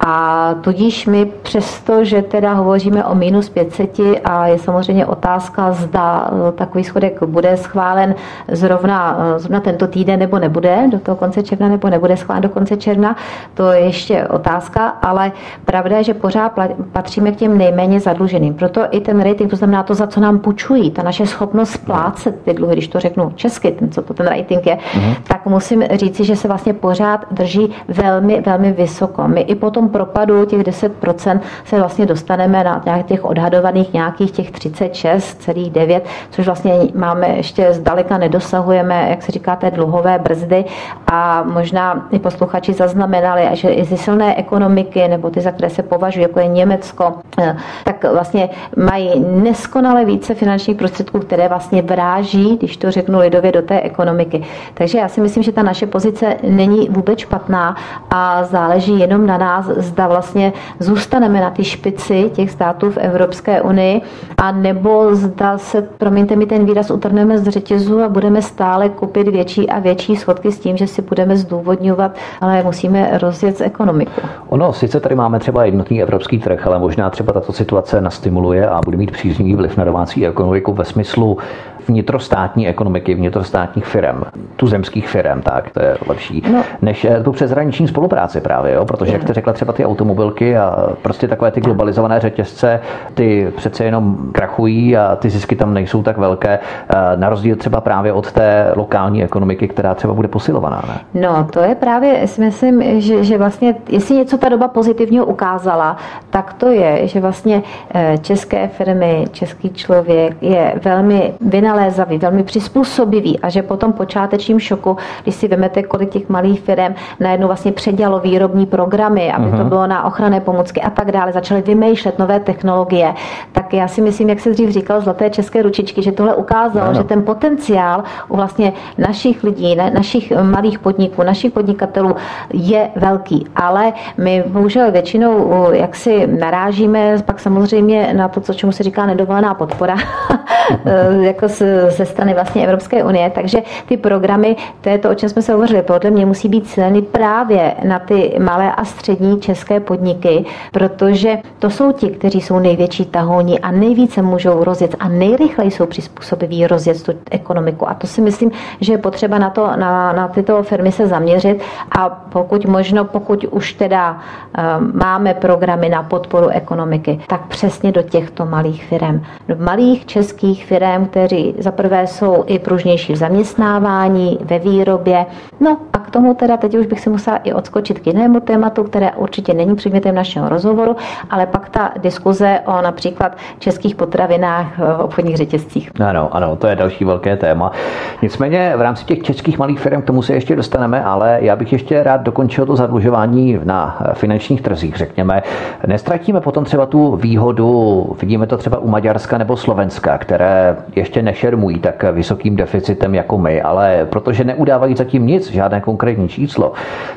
A tudíž my přesto, že teda hovoříme o minus 500 a je samozřejmě otázka, zda eh, takový schodek bude schválen zrovna, eh, zrovna tento týden nebo nebude, do toho konce června nebo nebude schválen do konce června, to je ještě otázka, ale pravda je, že pořád patříme k těm nejméně zadluženým. Proto i ten rating, to znamená to, za co nám půjčují, ta naše schopnost splácet ty dluhy, když to řeknu česky, ten, co to ten rating je, mm-hmm. tak musím říci, že se vlastně pořád drží velmi, velmi vysoko. My i potom propadu těch 10% se vlastně dostaneme na těch odhadovaných nějakých těch 36,9, což vlastně máme ještě zdaleka nedosahujeme, jak se říká, té dluhové brzdy a možná i posluchači zaznamenali, že i ze silné ekonomiky, nebo ty, za které se považují, jako je Německo, eh, tak vlastně mají neskonale více finančních prostředků, které vlastně vráží, když to řeknu lidově, do té ekonomiky. Takže já si myslím, že ta naše pozice není vůbec špatná a záleží jenom na nás, zda vlastně zůstaneme na ty špici těch států v Evropské unii, a nebo zda se, promiňte mi ten výraz, utrhneme z řetězu a budeme stále kupit větší a větší schodky s tím, že si budeme zdůvodňovat, ale musíme rozjet ekonomiku. Ono, sice tady máme třeba jednotný evropský trh, ale možná třeba tato situace nastimuluje a bude mít příznivý vliv na domácí ekonomiku ve smyslu vnitrostátní ekonomiky, vnitrostátních firm, tuzemských firm, tak to je lepší, no. než eh, tu přeshraniční spolupráci právě, jo? protože jak jste řekla třeba ty automobilky a prostě takové ty globalizované řetězce, ty přece jenom krachují a ty zisky tam nejsou tak velké, eh, na rozdíl třeba právě od té lokální ekonomiky, která třeba bude posilovaná. Ne? No, to je právě, si myslím, že, že vlastně, jestli něco ta doba pozitivního ukázala, tak to je, že vlastně eh, české firmy, český člověk je velmi vynalezlý nalézavý, velmi přizpůsobivý a že po tom počátečním šoku, když si vezmete, kolik těch malých firm najednou vlastně předělo výrobní programy, aby uh-huh. to mhm. bylo na ochranné pomůcky a tak dále, začaly vymýšlet nové technologie, tak já si myslím, jak se dřív říkal, zlaté české ručičky, že tohle ukázalo, ano. že ten potenciál u vlastně našich lidí, ne, našich malých podniků, našich podnikatelů je velký, ale my bohužel většinou jak si narážíme pak samozřejmě na to, co čemu se říká nedovolená podpora, jako ze strany vlastně Evropské unie, takže ty programy, to je to, o čem jsme se hovořili, podle mě musí být cíleny právě na ty malé a střední české podniky, protože to jsou ti, kteří jsou největší tahouni a nejvíce můžou rozjet a nejrychleji jsou přizpůsobiví rozjet tu ekonomiku. A to si myslím, že je potřeba na, to, na, na tyto firmy se zaměřit a pokud možno, pokud už teda um, máme programy na podporu ekonomiky, tak přesně do těchto malých firm. Do malých českých firm, kteří za prvé jsou i pružnější v zaměstnávání, ve výrobě. No tomu teda teď už bych se musela i odskočit k jinému tématu, které určitě není předmětem našeho rozhovoru, ale pak ta diskuze o například českých potravinách v obchodních řetězcích. Ano, ano, to je další velké téma. Nicméně v rámci těch českých malých firm k tomu se ještě dostaneme, ale já bych ještě rád dokončil to zadlužování na finančních trzích, řekněme. Nestratíme potom třeba tu výhodu, vidíme to třeba u Maďarska nebo Slovenska, které ještě nešermují tak vysokým deficitem jako my, ale protože neudávají zatím nic, žádné konkrétní číslo,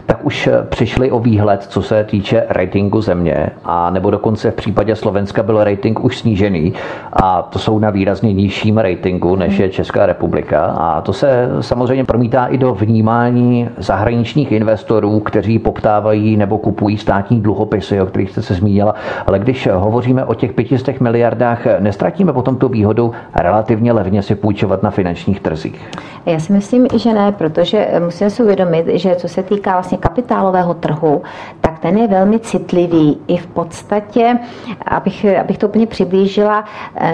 tak už přišli o výhled, co se týče ratingu země, a nebo dokonce v případě Slovenska byl rating už snížený a to jsou na výrazně nižším ratingu, než je Česká republika. A to se samozřejmě promítá i do vnímání zahraničních investorů, kteří poptávají nebo kupují státní dluhopisy, o kterých jste se zmínila. Ale když hovoříme o těch 500 miliardách, nestratíme potom tu výhodu relativně levně si půjčovat na finančních trzích? Já si myslím, že ne, protože musíme si uvědomit, že co se týká vlastně kapitálového trhu, tak ten je velmi citlivý i v podstatě, abych, abych to úplně přiblížila,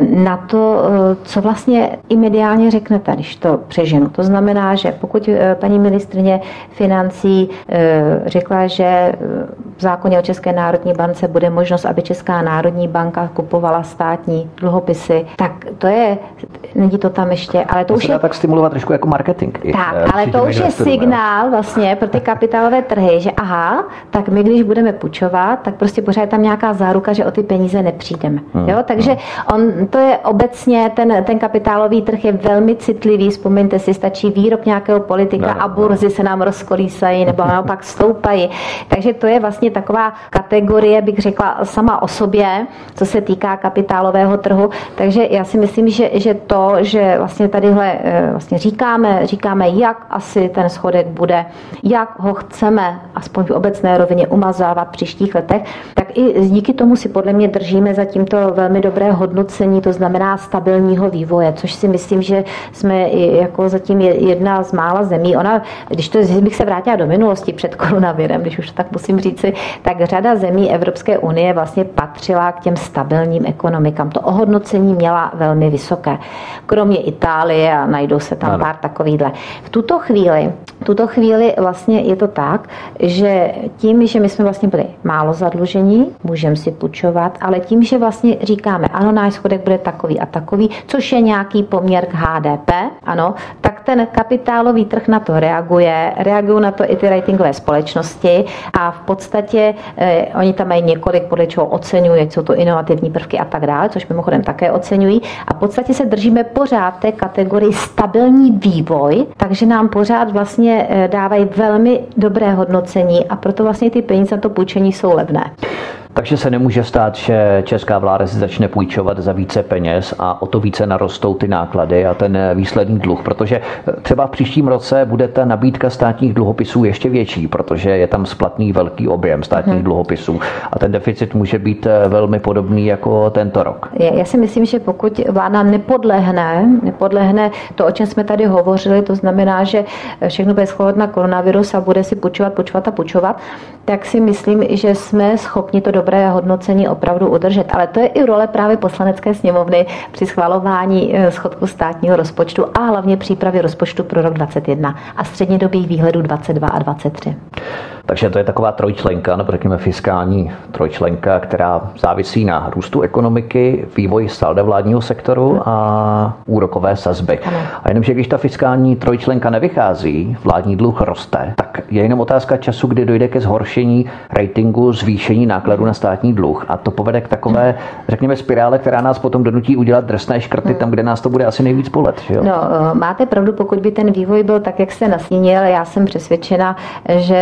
na to, co vlastně i mediálně řeknete, když to přeženu. To znamená, že pokud eh, paní ministrině financí eh, řekla, že eh, v zákoně o České národní bance bude možnost, aby Česká národní banka kupovala státní dluhopisy, tak to je, není to tam ještě, ale to, to už je... tak stimulovat trošku jako marketing. Tak, ale to už je signál vlastně pro ty kapitálové trhy, že aha, tak my když budeme půjčovat, tak prostě pořád je tam nějaká záruka, že o ty peníze nepřijdeme. Hmm. Jo? Takže hmm. on, to je obecně, ten, ten kapitálový trh je velmi citlivý, vzpomeňte si, stačí výrok nějakého politika no, a burzy se nám rozkolísají nebo naopak stoupají. Takže to je vlastně taková kategorie, bych řekla, sama o sobě, co se týká kapitálového trhu. Takže já si myslím, že, že to, že vlastně tadyhle eh, vlastně říkáme, říkáme, jak asi ten schodek bude, jak ho chceme, aspoň v obecné rovině, umazávat v příštích letech, tak i díky tomu si podle mě držíme za tímto velmi dobré hodnocení, to znamená stabilního vývoje, což si myslím, že jsme i jako zatím jedna z mála zemí. Ona, když to bych se vrátila do minulosti před koronavirem, když už to tak musím říci, tak řada zemí Evropské unie vlastně patřila k těm stabilním ekonomikám. To ohodnocení měla velmi vysoké. Kromě Itálie a najdou se tam ano. pár takovýhle. V tuto chvíli, tuto chvíli vlastně je to tak, že tím, že my jsme vlastně byli málo zadlužení, můžeme si půjčovat, ale tím, že vlastně říkáme, ano, náš schodek bude takový a takový, což je nějaký poměr k HDP, ano, tak ten kapitálový trh na to reaguje, reagují na to i ty ratingové společnosti a v podstatě eh, oni tam mají několik, podle čeho oceňují, jsou to inovativní prvky a tak dále, což mimochodem také oceňují. A v podstatě se držíme pořád té kategorii stabilní vývoj, takže nám pořád vlastně eh, dávají velmi dobré hodnocení a proto vlastně ty peníze na to půjčení jsou levné. Takže se nemůže stát, že česká vláda si začne půjčovat za více peněz a o to více narostou ty náklady a ten výsledný dluh, protože třeba v příštím roce bude ta nabídka státních dluhopisů ještě větší, protože je tam splatný velký objem státních hmm. dluhopisů a ten deficit může být velmi podobný jako tento rok. Já si myslím, že pokud vláda nepodlehne, nepodlehne to, o čem jsme tady hovořili, to znamená, že všechno bude schovat na koronavirus a bude si půjčovat, půjčovat a půjčovat, tak si myslím, že jsme schopni to dobré hodnocení opravdu udržet. Ale to je i role právě poslanecké sněmovny při schvalování eh, schodku státního rozpočtu a hlavně přípravy rozpočtu pro rok 2021 a střednědobých výhledů 22 a 23. Takže to je taková trojčlenka, nebo řekněme fiskální trojčlenka, která závisí na růstu ekonomiky, vývoji salda vládního sektoru a úrokové sazby. A jenom, že když ta fiskální trojčlenka nevychází, vládní dluh roste, tak je jenom otázka času, kdy dojde ke zhoršení ratingu, zvýšení nákladů na státní dluh. A to povede k takové, řekněme, spirále, která nás potom donutí udělat drsné škrty tam, kde nás to bude asi nejvíc bolet. Že jo? No, eh, máte pravdu, pokud by ten vývoj byl tak, jak se nasínil, já jsem přesvědčena, že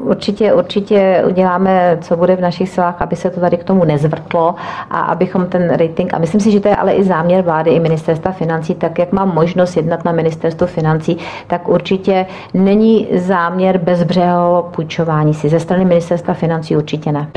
určitě, určitě uděláme, co bude v našich silách, aby se to tady k tomu nezvrtlo a abychom ten rating, a myslím si, že to je ale i záměr vlády i ministerstva financí, tak jak mám možnost jednat na ministerstvu financí, tak určitě není záměr bezbřehého půjčování si. Ze strany ministerstva financí určitě ne.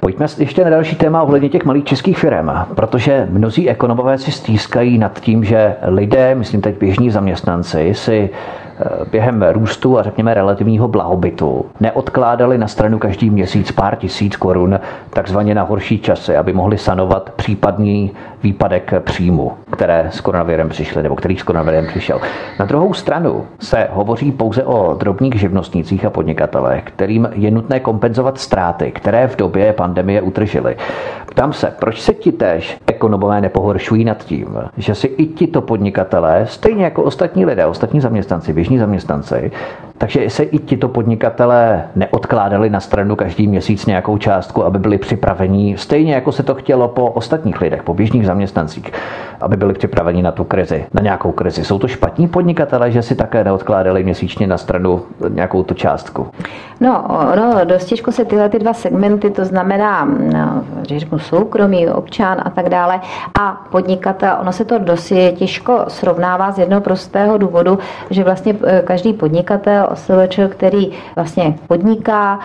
Pojďme ještě na další téma ohledně těch malých českých firm, protože mnozí ekonomové si stýskají nad tím, že lidé, myslím teď běžní zaměstnanci, si Eh, během růstu a řekněme relativního blahobytu neodkládali na stranu každý měsíc pár tisíc korun takzvaně na horší časy, aby mohli sanovat případný výpadek příjmu, které s koronavirem přišly, nebo který s koronavirem přišel. Na druhou stranu se hovoří pouze o drobných živnostnících a podnikatelech, kterým je nutné kompenzovat ztráty, které v době pandemie utržili. Ptám se, proč se ti též ekonomové nepohoršují nad tím, že si i tito podnikatelé, stejně jako ostatní lidé, ostatní zaměstnanci, běžní zaměstnanci, Takže se i tito podnikatelé neodkládali na stranu každý měsíc nějakou částku, aby byli připraveni, stejně jako se to chtělo po ostatních lidech, po běžných zaměstnancích, aby byli připraveni na tu krizi, na nějakou krizi. Jsou to špatní podnikatelé, že si také neodkládali měsíčně na stranu nějakou tu částku? No, no dost těžko se tyhle ty dva segmenty, to znamená, no, řeknu soukromý, občan a tak dále, a podnikatel, ono se to dost těžko srovnává z jednoho prostého důvodu, že vlastně eh, každý podnikatel, OSVČ, který vlastně podniká,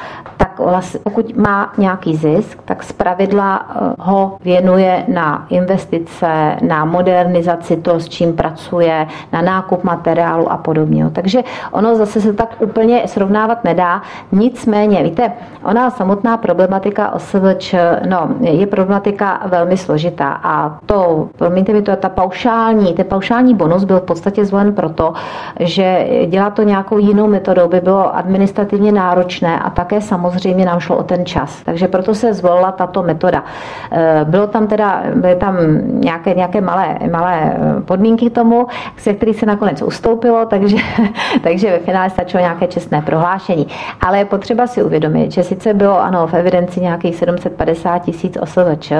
pokud má nějaký zisk, tak z pravidla eh, ho věnuje na investice, na modernizaci toho, s čím pracuje, na nákup materiálu a podobně. Takže ono zase se tak úplně srovnávat nedá. Nicméně, víte, ona samotná problematika OSVČ, no, je problematika velmi složitá a to, promiňte mi to, ta paušální, ten paušální bonus byl v podstatě zvolen proto, že dělá to nějakou jinou metodou, by bylo administrativně náročné a také samozřejmě nám šlo o ten čas. Takže proto se zvolila tato metoda. Eh, bylo tam teda, byly tam nějaké, nějaké malé, malé eh, podmínky k tomu, se kterých se nakonec ustoupilo, takže, takže ve finále stačilo nějaké čestné prohlášení. Ale je potřeba si uvědomit, že sice bylo ano v evidenci nějakých 750 tisíc OSVČ,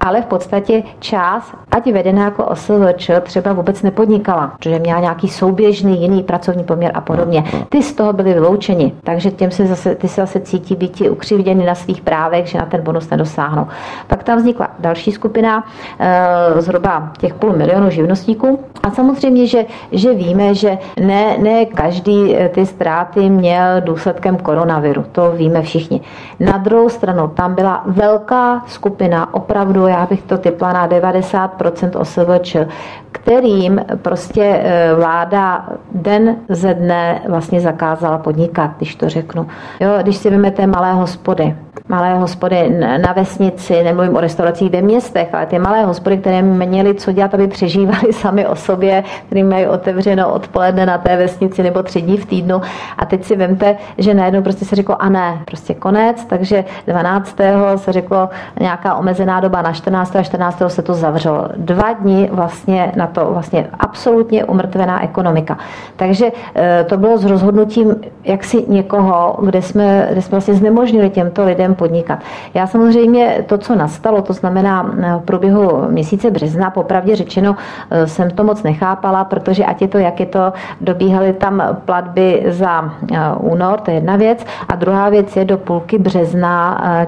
ale v podstatě část, ať vedená jako OSVČ, třeba vůbec nepodnikala, protože měla nějaký souběžný jiný pracovní poměr a podobně. Ty z toho byly vyloučeni, takže těm se zase, ty se zase cítí být ukřivděni na svých právech, že na ten bonus nedosáhnou. Pak tam vznikla další skupina, eh, zhruba těch půl milionu živnostníků. A samozřejmě, že, že víme, že ne, ne každý eh, ty ztráty měl důsledkem koronaviru. To víme všichni. Na druhou stranu, tam byla velká skupina, opravdu, já bych to typla na 90% OSVČ, kterým prostě e, vláda den ze dne vlastně zakázala podnikat, když to řeknu. Jo, když si vezmete malé hospody, malé hospody na vesnici, nemluvím o restauracích ve městech, ale ty malé hospody, které měly co dělat, aby přežívali sami o sobě, který mají otevřeno odpoledne na té vesnici nebo tři dní v týdnu. A teď si vemte, že najednou prostě se řeklo, a ne, prostě konec, takže 12. se řeklo nějaká omezená doba na 14. a 14. se to zavřelo. Dva dny vlastně na to vlastně absolutně umrtvená ekonomika. Takže eh, to bylo s rozhodnutím jaksi někoho, kde jsme, kde jsme vlastně znemožnili těmto lidem podnikat. Já samozřejmě to, co nastalo, to znamená eh, v průběhu měsíce března, popravdě řečeno, eh, jsem to moc nechápala, protože ať je to, jak je to, dobíhaly tam platby za únor, to je jedna věc, a druhá věc je, do půlky března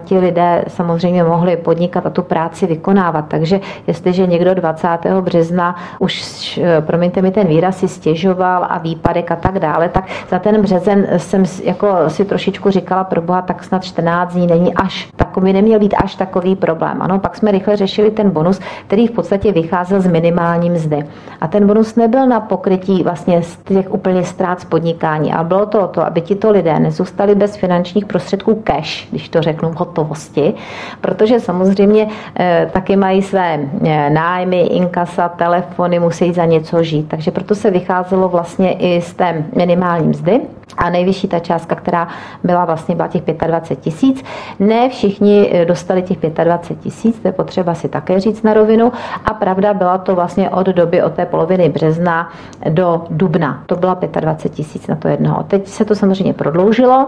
ti lidé samozřejmě mohli podnikat a tu práci vykonávat. Takže jestliže někdo 20. března už, promiňte mi ten výraz, si stěžoval a výpadek a tak dále, tak za ten březen jsem jako si trošičku říkala, pro boha, tak snad 14 dní není až takový, neměl být až takový problém. Ano, pak jsme rychle řešili ten bonus, který v podstatě vycházel z minimální mzdy. A ten bonus nebyl na pokrytí vlastně z těch úplně ztrát z podnikání, ale bylo to to, aby tito lidé nezůstali bez finančních prostředků cash, když to řeknu v hotovosti, protože samozřejmě e, taky mají své e, nájmy, inkasa, telefony, musí za něco žít. Takže proto se vycházelo vlastně i z té minimální mzdy. A nejvyšší ta částka, která byla vlastně byla těch 25 tisíc. Ne všichni eh, dostali těch 25 tisíc, to je potřeba si také říct na rovinu. A pravda byla to vlastně od doby od té poloviny března do dubna. To byla 25 tisíc na to jednoho. Teď se to samozřejmě prodloužilo.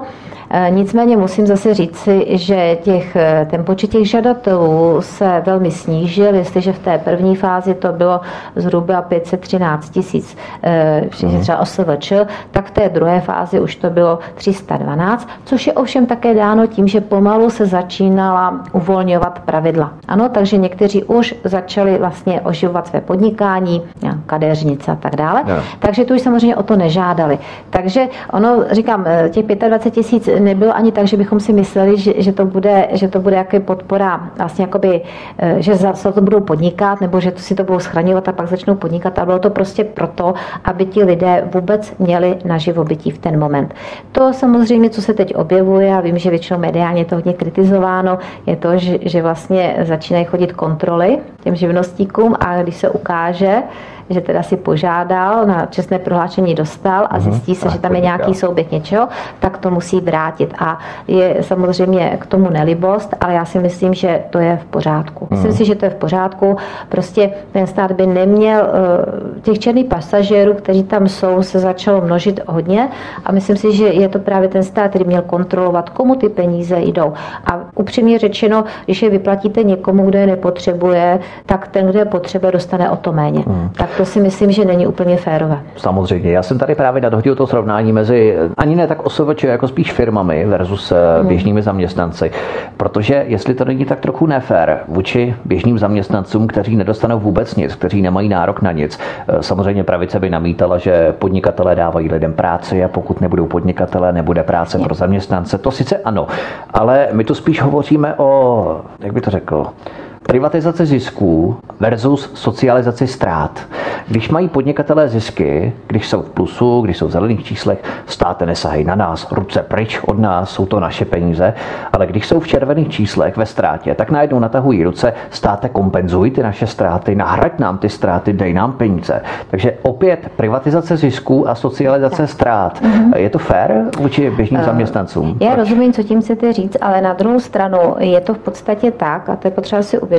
Eh, nicméně musím zase říci, že těch, eh, ten počet těch žadatelů se velmi snížil, jestliže v té první fázi to bylo zhruba 513 tisíc, uh, třeba OSVČ, tak v té druhé fázi už to bylo 312, což je ovšem také dáno tím, že pomalu se začínala uvolňovat pravidla. Ano, takže někteří už začali vlastně oživovat své podnikání, kadeřnice a tak dále, no. takže tu už samozřejmě o to nežádali. Takže ono, říkám, těch 25 tisíc nebylo ani tak, že bychom si mysleli, že, že to bude, že to bude jaké podpora, vlastně jakoby, eh, že za to budou podnikat, nebo že to si to budou schraňovat a pak začnou podnikat. A bylo to prostě proto, aby ti lidé vůbec měli na živobytí v ten moment. To samozřejmě, co se teď objevuje, a vím, že většinou mediálně to hodně kritizováno, je to, že, že vlastně začínají chodit kontroly těm živnostníkům a když se ukáže, že teda si požádal, na čestné prohlášení dostal a mhm. zjistí se, že tam je nějaký souběh něčeho, tak to musí vrátit. A je samozřejmě k tomu nelibost, ale já si myslím, že to je v pořádku. Myslím mhm. si, že to je v pořádku. Prostě ten stát by neměl eh, těch černých pasažérů, kteří tam jsou, se začalo množit hodně a myslím si, že je to právě ten stát, který měl kontrolovat, komu ty peníze jdou. A upřímně řečeno, když je vyplatíte někomu, kdo je nepotřebuje, tak ten, kdo je potřebuje, dostane o to méně. Hmm. Tak to si myslím, že není úplně férové. Samozřejmě. Já jsem tady právě nadhodil to srovnání mezi ani ne tak osobeče, jako spíš firmami versus eh, hmm. běžnými zaměstnanci. Protože jestli to není tak trochu nefér vůči běžným zaměstnancům, kteří nedostanou vůbec nic, kteří nemají nárok na nic. Eh, samozřejmě pravice by namítala, že podnikatelé dávají lidem práci a pokud nebudou podnikatelé, nebude práce pro zaměstnance. To sice ano, ale my tu spíš hovoříme o, jak by to řekl, privatizace zisků versus socializaci ztrát. Když mají podnikatelé zisky, když jsou v plusu, když jsou v zelených číslech, státe nesahají na nás, ruce pryč od nás, jsou to naše peníze, ale když jsou v červených číslech ve ztrátě, tak najednou natahují ruce, státe kompenzuj ty naše ztráty, nahrať nám ty ztráty, dej nám peníze. Takže opět privatizace zisků a socializace tak. ztrát. Mm-hmm. Je to fér vůči běžným uh, zaměstnancům? Já Proč? rozumím, co tím chcete říct, ale na druhou stranu je to v podstatě tak, a to je potřeba si uvědomit,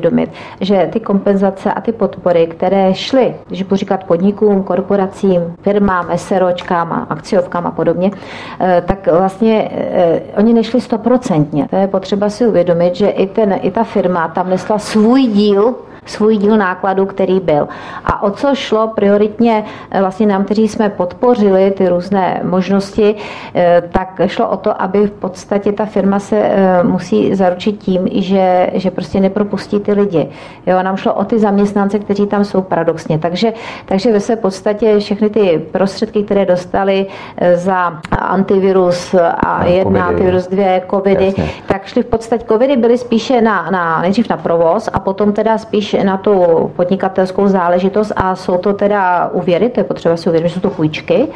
že ty kompenzace a ty podpory, které šly, když budu říkat podnikům, korporacím, firmám, SROčkám a akciovkám a podobně, eh, tak vlastně eh, oni nešli stoprocentně. To je potřeba si uvědomit, že i, ten, i ta firma tam nesla svůj díl svůj díl nákladu, který byl. A o co šlo prioritně eh, vlastně nám, kteří jsme podpořili ty různé možnosti, eh, tak šlo o to, aby v podstatě ta firma se eh, musí zaručit tím, že, že prostě nepropustí ty lidi. Jo, nám šlo o ty zaměstnance, kteří tam jsou paradoxně. Takže, takže ve své podstatě všechny ty prostředky, které dostali za antivirus a no, jedna, covidy. antivirus dvě, covidy, Jasně. tak šly v podstatě, covidy byly spíše na, na, nejdřív na provoz a potom teda spíš na tu podnikatelskou záležitost a jsou to teda úvěry, to je potřeba si uvědomit, že jsou to půjčky.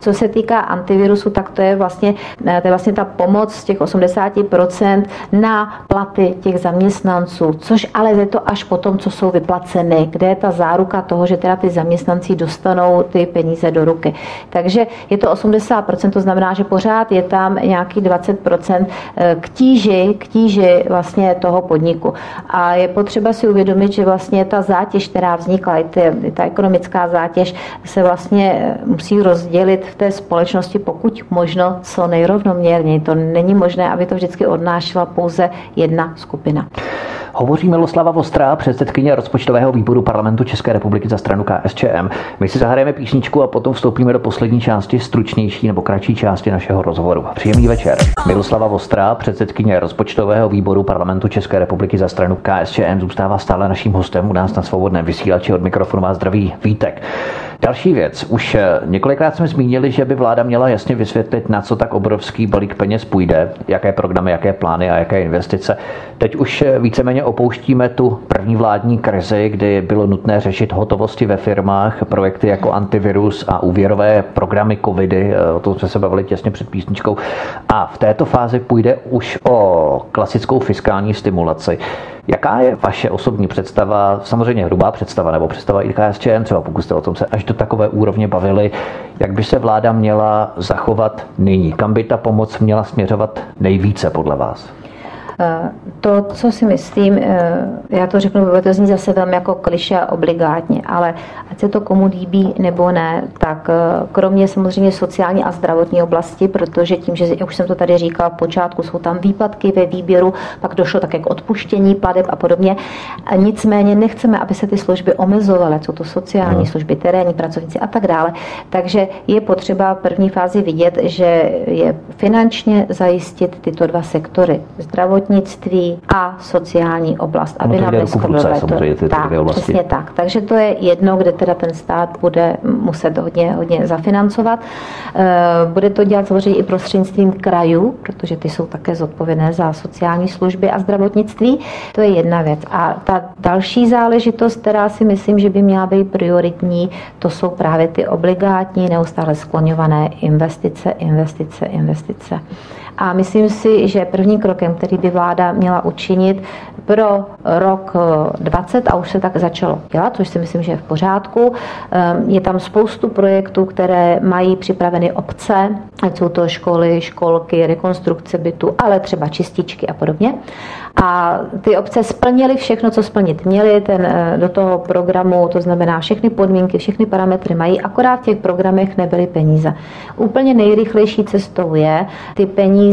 Co se týká antivirusu, tak to je vlastně, to je vlastně ta pomoc z těch 80% na platy těch zaměstnanců, což ale je to až potom, co jsou vyplaceny, kde je ta záruka toho, že teda ty zaměstnanci dostanou ty peníze do ruky. Takže je to 80%, to znamená, že pořád je tam nějaký 20% eh, k tíži, k tíži vlastně toho podniku. A je potřeba si uvědomit, že vlastně ta zátěž, která vznikla, i, ty, ta ekonomická zátěž, se vlastně eh, musí rozdělit v té společnosti pokud možno co nejrovnoměrněji. To není možné, aby to vždycky odnášela pouze jedna skupina. Hovoří Miloslava Vostrá, předsedkyně rozpočtového výboru parlamentu České republiky za stranu KSČM. My si zahrajeme písničku a potom vstoupíme do poslední části, stručnější nebo kratší části našeho rozhovoru. Příjemný večer. Miloslava Vostrá, předsedkyně rozpočtového výboru parlamentu České republiky za stranu KSČM, zůstává stále naším hostem u nás na svobodném vysílači od mikrofonu má zdraví Vítek. Další věc. Už eh, několikrát jsme zmínili, že by vláda měla jasně vysvětlit, na co tak obrovský balík peněz půjde, jaké programy, jaké plány a jaké investice. Teď už eh, víceméně opouštíme tu první vládní krizi, kdy bylo nutné řešit hotovosti ve firmách, projekty jako antivirus a úvěrové programy covidy, eh, o tom jsme se bavili těsně před písničkou. A v této fázi půjde už o klasickou fiskální stimulaci. Jaká je vaše osobní představa, samozřejmě hrubá představa nebo představa i KSČM, třeba pokud jste o tom se až do takové úrovně bavili, jak by se vláda měla zachovat nyní? Kam by ta pomoc měla směřovat nejvíce podle vás? Eh, to, co si myslím, eh, já to řeknu, to zní zase velmi jako kliše obligátně, ale ať se to komu líbí nebo ne, tak eh, kromě samozřejmě sociální a zdravotní oblasti, protože tím, že jak už jsem to tady říkala, v počátku jsou tam výpadky ve výběru, pak došlo také k odpuštění pladeb a podobně. Nicméně nechceme, aby se ty služby omezovaly, co to sociální no. služby, terénní pracovníci a tak dále. Takže je potřeba v první fázi vidět, že je finančně zajistit tyto dva sektory. Zdravotní zdravotnictví a sociální oblast, aby nám neskladovali to. Ty tak, přesně tak. Takže to je jedno, kde teda ten stát bude muset hodně, hodně zafinancovat. Eh, bude to dělat samozřejmě i prostřednictvím krajů, protože ty jsou také zodpovědné za sociální služby a zdravotnictví. To je jedna věc. A ta další záležitost, která si myslím, že by měla být prioritní, to jsou právě ty obligátní, neustále skloňované investice, investice, investice. A myslím si, že prvním krokem, který by vláda měla učinit pro rok 20 a už se tak začalo dělat, což si myslím, že je v pořádku. Je tam spoustu projektů, které mají připraveny obce, ať jsou to školy, školky, rekonstrukce bytu, ale třeba čističky a podobně. A ty obce splnily všechno, co splnit měly ten, eh, do toho programu, to znamená všechny podmínky, všechny parametry mají, akorát v těch programech nebyly peníze. Úplně nejrychlejší cestou je ty peníze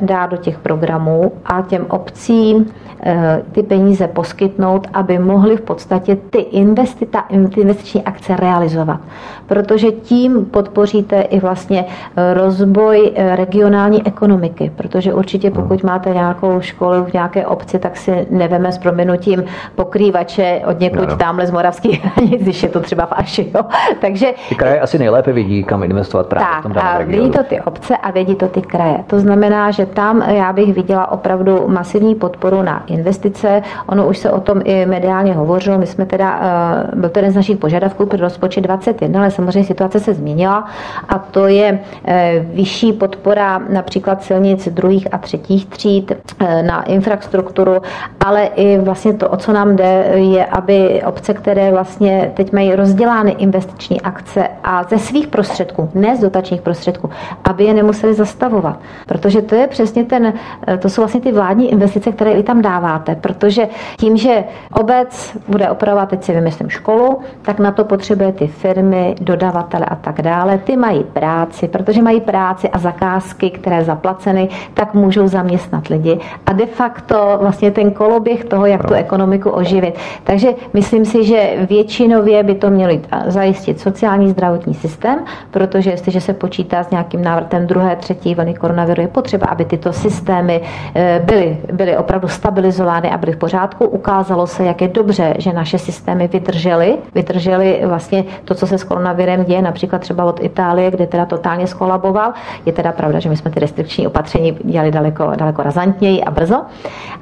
dát do těch programů a těm obcím Eh, ty peníze poskytnout, aby mohli v podstatě ty, investita, ty investiční akce realizovat. Protože tím podpoříte i vlastně eh, rozvoj eh, regionální ekonomiky, protože určitě pokud máte nějakou školu v nějaké obci, tak si neveme s proměnutím pokrývače od někud no. tamhle z moravských hranic, když je to třeba v Aši. Jo. Takže, ty kraje asi nejlépe vidí, kam investovat právě tak, v tom a vidí to ty obce a vědí to ty kraje. To znamená, že tam já bych viděla opravdu masivní podporu na investice. Ono už se o tom i mediálně hovořilo. My jsme teda, eh, byl to jeden z našich požadavků pro rozpočet 21, ale samozřejmě situace se změnila a to je eh, vyšší podpora například silnic druhých a třetích tříd eh, na infrastrukturu, ale i vlastně to, o co nám jde, je, aby obce, které vlastně teď mají rozdělány investiční akce a ze svých prostředků, ne z dotačních prostředků, aby je nemuseli zastavovat. Protože to je přesně ten, to jsou vlastně ty vládní investice, které vy tam dáváte, protože tím, že obec bude opravovat, teď si vymyslím školu, tak na to potřebuje ty firmy, dodavatele a tak dále. Ty mají práci, protože mají práci a zakázky, které zaplaceny, tak můžou zaměstnat lidi. A de facto vlastně ten koloběh toho, jak tu ekonomiku oživit. Takže myslím si, že většinově by to měli zajistit sociální zdravotní systém, protože jestliže se počítá s nějakým návratem druhé, třetí vlny koronaviru, je potřeba, aby tyto systémy eh, byly, byly opravdu stabilizovány a byly v pořádku. Ukázalo se, jak je dobře, že naše systémy vydržely, vydržely vlastně to, co se s koronavirem děje, například třeba od Itálie, kde teda totálně skolaboval. Je teda pravda, že my jsme ty restrikční opatření dělali daleko, daleko razantněji a brzo.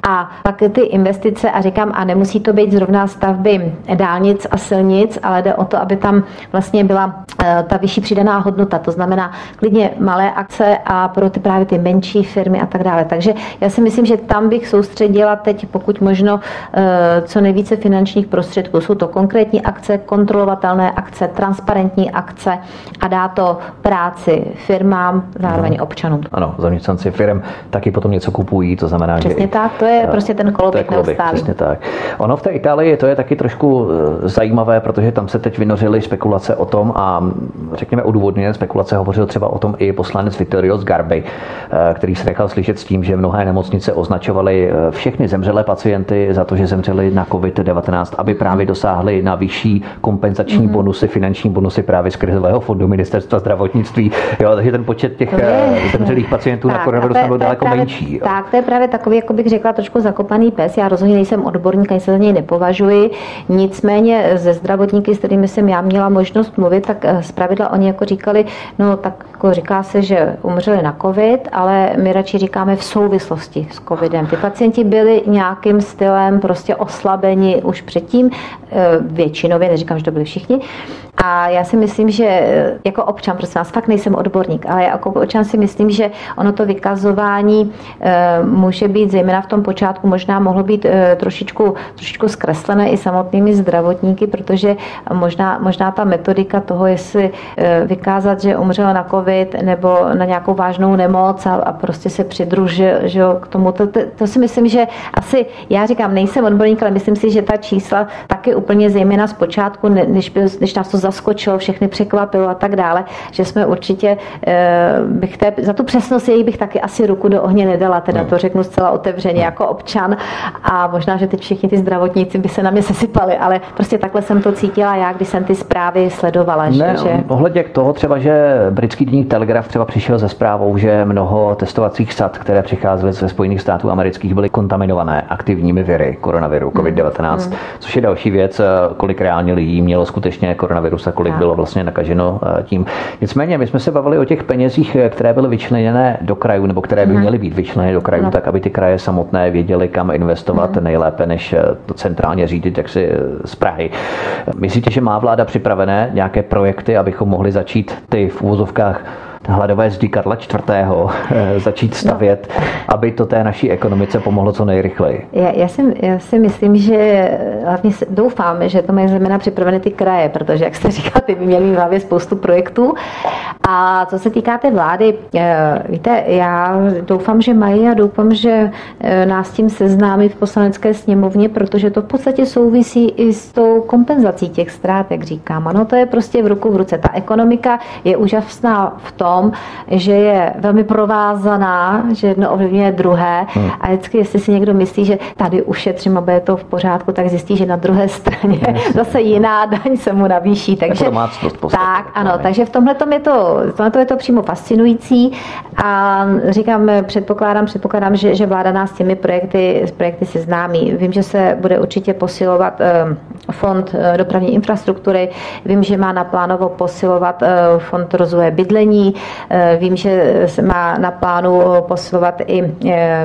A pak ty investice, a říkám, a nemusí to být zrovna stavby dálnic a silnic, ale jde o to, aby tam vlastně byla eh, ta vyšší přidaná hodnota, to znamená klidně malé akce a pro ty právě ty menší firmy a tak dále. Takže já si myslím, že tam bych soustředila teď pokud možno eh, co nejvíce finančních prostředků. Jsou to konkrétní akce, kontrolovatelné akce, transparentní akce a dá to práci firmám, zároveň ano. občanům. Ano, zaměstnanci firm taky potom něco kupují, to znamená, Přesně že... Přesně tak, to je prostě ten koloběh neustálý. Přesně tak. Ono v té Itálii to je taky trošku eh, zajímavé, protože tam se teď vynořily spekulace o tom a řekněme odůvodněné spekulace hovořil třeba o tom i poslanec Vittorio Garby, eh, který se nechal slyšet s tím, že mnohé nemocnice označovaly eh, všechny zemřelé pacienty za to, že zemřeli na COVID-19, aby právě dosáhli na vyšší kompenzační mm-hmm. bonusy, finanční bonusy právě z krizového fondu ministerstva zdravotnictví. Jo, takže ten počet těch je, zemřelých pacientů tak, na koronavirus byl daleko právě, menší. Jo. Tak, to je právě takový, jako bych řekla, trošku zakopaný pes. Já rozhodně nejsem odborník, ani se za něj nepovažuji. Nicméně ze zdravotníky, s kterými jsem já měla možnost mluvit, tak eh, zpravidla oni jako říkali, no tak jako říká se, že umřeli na covid, ale my radši říkáme v souvislosti s covidem. Ty pacienti byli nějakým stylem prostě oslabeni už předtím, eh, většinově, neříkám, že to byli všichni. A já si myslím, že eh, jako občan, prostě vás fakt nejsem odborník, ale jako občan si myslím, že ono to vykazování eh, může být, zejména v tom počátku, možná mohlo být trošičku, trošičku zkreslené i samotnými zdravotníky, protože možná, možná ta metodika toho, jestli vykázat, že umřel na covid nebo na nějakou vážnou nemoc a, a prostě se přidružil že k tomu, to, to, to si myslím, že asi, já říkám, nejsem odborník, ale myslím si, že ta čísla taky úplně zejména z počátku, než, než nás to zaskočilo, všechny překvapilo a tak dále, že jsme určitě, eh, bych té, za tu přesnost její bych taky asi ruku do ohně nedala, teda to řeknu zcela otevřeně jako občan. A možná, že teď všichni ty zdravotníci by se na mě sesypali, ale prostě takhle jsem to cítila já, když jsem ty zprávy sledovala. Ne, že... ohledně k toho třeba, že britský deník Telegraph třeba přišel ze zprávou, že mnoho testovacích sad, které přicházely ze Spojených států amerických, byly kontaminované aktivními viry koronaviru COVID-19, hmm. což je další věc, kolik reálně lidí mělo skutečně koronavirus a kolik bylo vlastně nakaženo eh, tím. Nicméně, my jsme se bavili o těch penězích, eh, které byly vyčleněné do krajů, nebo které by mhm. měly být vyčleněné do krajů, no. tak aby ty kraje samotné věděly, kam investovat hmm. nejlépe, než eh, to centrálně řídit, jak si z Prahy. Myslíte, že má vláda připravené nějaké projekty, abychom mohli začít ty v úvozovkách hladové zdi Karla IV. Eh, začít stavět, no. aby to té naší ekonomice pomohlo co nejrychleji? Já, já, si, já si myslím, že hlavně doufám, že to mají zejména připravené ty kraje, protože, jak jste říkal, ty by měli v hlavě spoustu projektů. A co se týká té vlády, eh, víte, já doufám, že mají a doufám, že nás tím seznámí v poslanecké sněmovně, protože to v podstatě souvisí i s tou kompenzací těch ztrát, jak říkám. Ano, to je prostě v ruku v ruce. Ta ekonomika je úžasná v tom, že je velmi provázaná, že jedno ovlivňuje druhé hmm. a vždycky, jestli si někdo myslí, že tady ušetřím a bude to v pořádku, tak zjistí, že na druhé straně yes. zase jiná daň se mu navýší. Takže, jako tak, ano, takže v tomhle je to, je to přímo fascinující a říkám, předpokládám, předpokládám, že, že vláda nás těmi projekty, projekty seznámí. Vím, že se bude určitě posilovat eh, fond eh, dopravní infrastruktury, vím, že má naplánovo posilovat eh, fond rozvoje bydlení, vím, že má na plánu posilovat i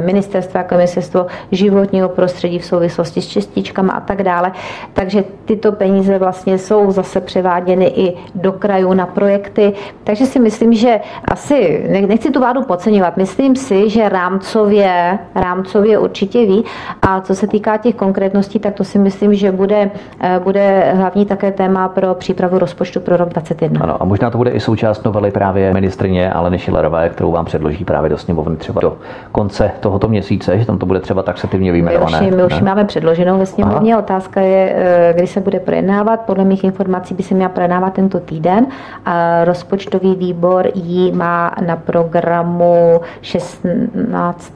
ministerstva, jako ministerstvo životního prostředí v souvislosti s čističkami a tak dále. Takže tyto peníze vlastně jsou zase převáděny i do krajů na projekty. Takže si myslím, že asi, nechci tu vládu podceňovat, myslím si, že rámcově, rámcově určitě ví. A co se týká těch konkrétností, tak to si myslím, že bude, eh, bude hlavní také téma pro přípravu rozpočtu pro rok 2021. Ano, a možná to bude i součást novely právě ministrině Aleny Šilerové, kterou vám předloží právě do sněmovny třeba do konce tohoto měsíce, že tam to bude třeba taxativně vyjmenované. My už, my už máme předloženou ve sněmovně. Aha. Otázka je, eh, kdy se bude projednávat. Podle mých informací by se měla projednávat tento týden. A rozpočtový výbor ji má na programu 16.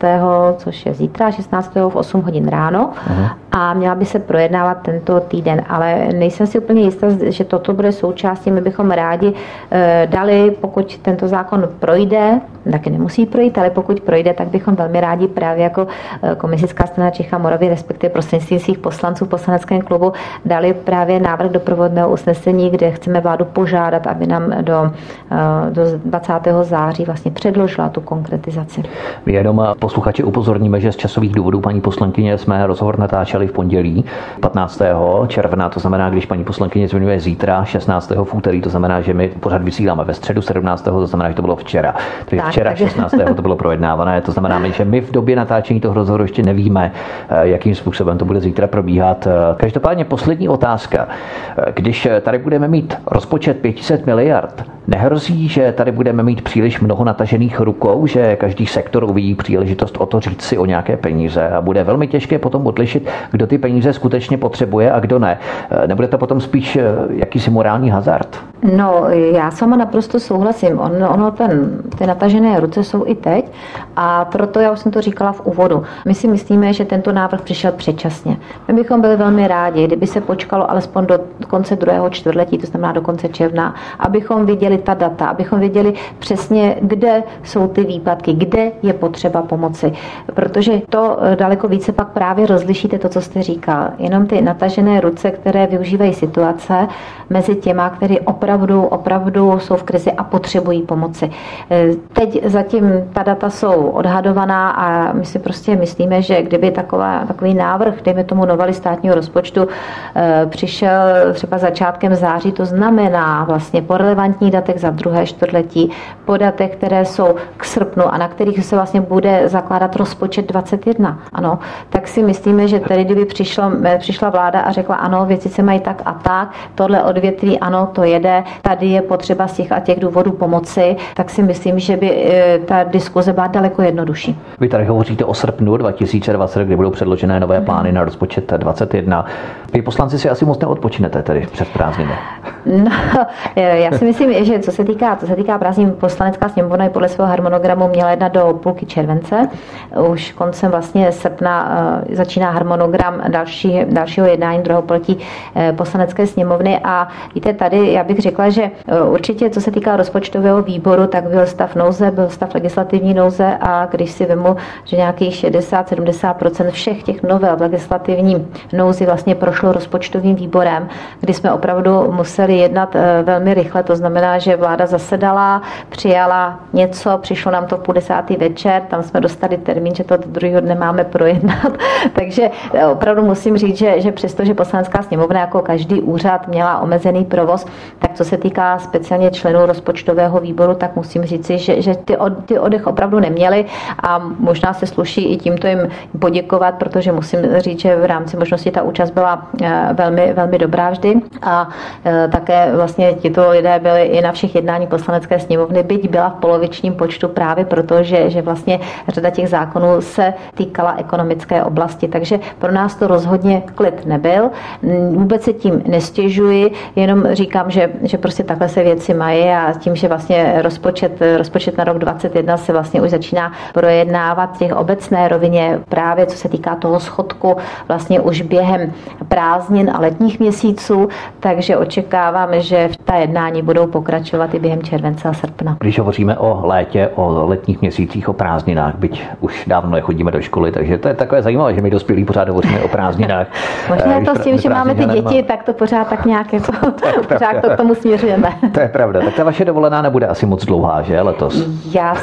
což je zítra, 16. v 8 hodin ráno. Aha. A měla by se projednávat tento týden, ale nejsem si úplně jistá, že toto bude součástí. My bychom rádi eh, dali, pokud tento zákon projde, taky nemusí projít, ale pokud projde, tak bychom velmi rádi právě jako eh, komunistická strana Čecha Moravy, respektive prostřednictvím svých poslanců v poslaneckém klubu, dali právě návrh doprovodného usnesení, kde chceme vládu požádat, aby nám do, eh, do 20. září vlastně předložila tu konkretizaci. My jenom posluchači upozorníme, že z časových důvodů paní poslankyně jsme rozhovor natáčeli v pondělí 15. června, to znamená, když paní poslankyně zmiňuje zítra 16. v úterý, to znamená, že my pořád vysíláme ve středu 17. to znamená, že to bylo včera. Takže tak, včera 16. to bylo projednávané, to znamená, že my v době natáčení toho rozhovoru ještě nevíme, eh, jakým způsobem to bude zítra probíhat. Eh, každopádně poslední otázka. Eh, když tady budeme mít rozpočet 500 miliard, nehrozí, že tady budeme mít příliš mnoho natažených rukou, že každý sektor uvidí příležitost o to říct si o nějaké peníze a bude velmi těžké potom odlišit, kdo ty peníze skutečně potřebuje a kdo ne. Nebude to potom spíš jakýsi morální hazard? No, já sama naprosto souhlasím. On, ono ten, ty natažené ruce jsou i teď a proto já už jsem to říkala v úvodu. My si myslíme, že tento návrh přišel předčasně. My bychom byli velmi rádi, kdyby se počkalo alespoň do konce druhého čtvrtletí, to znamená do konce června, abychom viděli ta data, abychom viděli přesně, kde jsou ty výpadky, kde je potřeba pomoci. Protože to daleko více pak právě rozlišíte to, co jste říkal. Jenom ty natažené ruce, které využívají situace mezi těma, který opravdu, opravdu jsou v krizi a potřebují pomoci. Teď zatím ta data jsou odhadovaná a my si prostě myslíme, že kdyby taková, takový návrh, dejme tomu novely státního rozpočtu, eh, přišel třeba začátkem září, to znamená vlastně po relevantních datech za druhé čtvrtletí, po datech, které jsou k srpnu a na kterých se vlastně bude zakládat rozpočet 21, ano, tak si myslíme, že tedy kdyby přišlo, eh, přišla vláda a řekla, ano, věci se mají tak a tak, tohle odvětví, ano, to jede, tady je potřeba z těch a těch důvodů pomoci, tak si myslím, že by eh, ta diskuze byla daleko jednodušší. Vy tady hovoříte o srpnu 2020, kdy budou předložené nové plány na rozpočet 21. Vy poslanci si asi moc neodpočinete tedy před prázdniny. No, já si myslím, že co se týká, co se týká prázdnin, poslanecká sněmovna je podle svého harmonogramu měla jedna do půlky července. Už koncem vlastně srpna eh, začíná harmonogram další, dalšího jednání druhého poletí eh, poslanecké sněmovny a víte, tady já bych řekla, že eh, určitě co se týká rozpočtového výboru, tak byl stav nouze, byl stav legislativní nouze a když si vemu, že nějakých 60-70% všech těch novel v legislativní nouzi vlastně prošlo rozpočtovým výborem, kdy jsme opravdu museli jednat eh, velmi rychle. To znamená, že vláda zasedala, přijala něco, přišlo nám to v půl desátý večer, tam jsme dostali termín, že to do druhého dne máme projednat. Takže eh, opravdu musím říct, že, že přesto, že poslanecká sněmovna jako každý úřad měla omezený provoz, tak co se týká speciálně členů rozpočtového výboru, tak musím říci, že, že ty, od, ty oddech opravdu neměli a možná se sluší i tímto jim poděkovat, protože musím říct, že v rámci možnosti ta účast byla eh, velmi, velmi dobrá vždy a eh, také vlastně tito lidé byli i na všech jednání poslanecké sněmovny, byť byla v polovičním počtu právě proto, že, že vlastně řada těch zákonů se týkala ekonomické oblasti. Takže pro nás to rozhodně klid nebyl. Vůbec se tím nestěžuji, jenom říkám, že, že prostě takhle se věci mají a tím, že vlastně rozpočet, rozpočet na rok 2021 se vlastně už začíná projednávat v těch obecné rovině právě co se týká toho schodku vlastně už během prázdnin a letních měsíců, takže očekáváme, že ta jednání budou pokračovat i během července a srpna. Když hovoříme o létě, o letních měsících, o prázdninách, byť už dávno nechodíme do školy, takže to je takové zajímavé, že my dospělí pořád hovoříme o prázdninách. Možná eh, to s tím, že máme ty děti, tak to pořád tak nějak jako, pořád to k tomu směřujeme. To je pravda. Tak ta vaše dovolená nebude asi moc dlouhá, že letos? Já,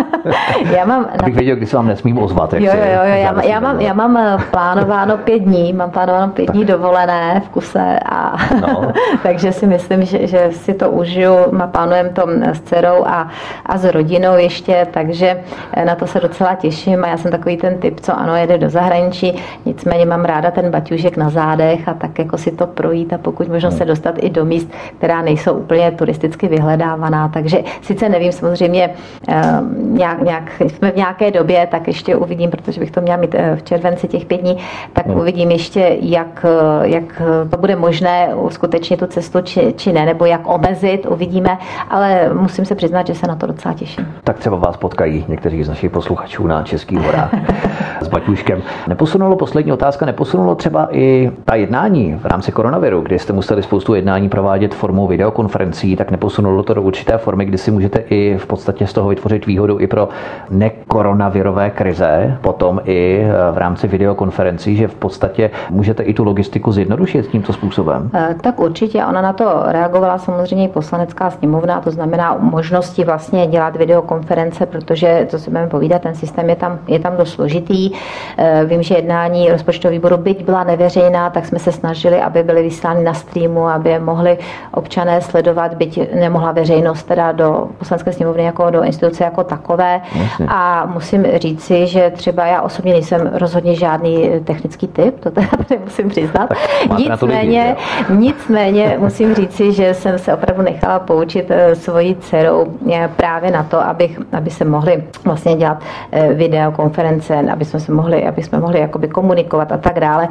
já mám... Abych věděl, kdy se vám nesmím ozvat. Jak jo, jo, jo, já, já, mám, já mám eh, plánováno pět dní, mám plánováno pět dní dovolené v kuse a no. takže si myslím, že, že si to užiju. Plánujeme to s dcerou a, a s rodinou ještě, takže eh, na to se docela těším a já jsem takový ten typ, co ano, jede do zahraničí, nicméně mám ráda ten baťužek na zádech a tak jako si to projít a pokud možno se dostat i do míst, která nejsou úplně turisticky vyhledávaná, takže sice nevím samozřejmě eh, nějak, nějak jsme v nějaké době, tak ještě uvidím, protože bych to měla mít v červenci těch pět dní, tak hmm. uvidím ještě, jak, jak to bude možné uskutečnit tu cestu, či, či ne, nebo jak omezit, uvidíme, ale musím se přiznat, že se na to docela těším. Tak třeba vás potkají někteří z našich posluchačů na Českých horách s Baťuškem. Neposunulo poslední otázka, neposunulo třeba i ta jednání v rámci koronaviru, kdy jste museli spoustu jednání provádět formou videokonferencí, tak neposunulo to do určité formy, kdy si můžete i v podstatě z toho vytvořit výhodu i pro nekoronavirové krize, potom i v rámci videokonferencí, že v podstatě můžete i tu logistiku zjednodušit tímto způsobem? Eh, tak určitě. Ona na to reagovala samozřejmě i poslanecká sněmovna, to znamená možnosti vlastně dělat videokonference, protože, co si budeme povídat, ten systém je tam, je tam dost složitý. Eh, vím, že jednání rozpočtového výboru, byť byla neveřejná, tak jsme se snažili, aby byly vyslány na streamu, aby je mohli občané sledovat, byť nemohla veřejnost teda do poslanecké sněmovny jako do instituce jako takové. Jasně. A musím říci, že třeba já osobně nejsem rozhodně žádný technický typ, to teda musím přiznat. Nicméně, lidi, nicméně musím říci, že jsem se opravdu nechala poučit eh, svojí dcerou eh, právě na to, abych, aby se mohli vlastně dělat eh, videokonference, aby jsme se mohli, aby jsme mohli jakoby komunikovat a tak dále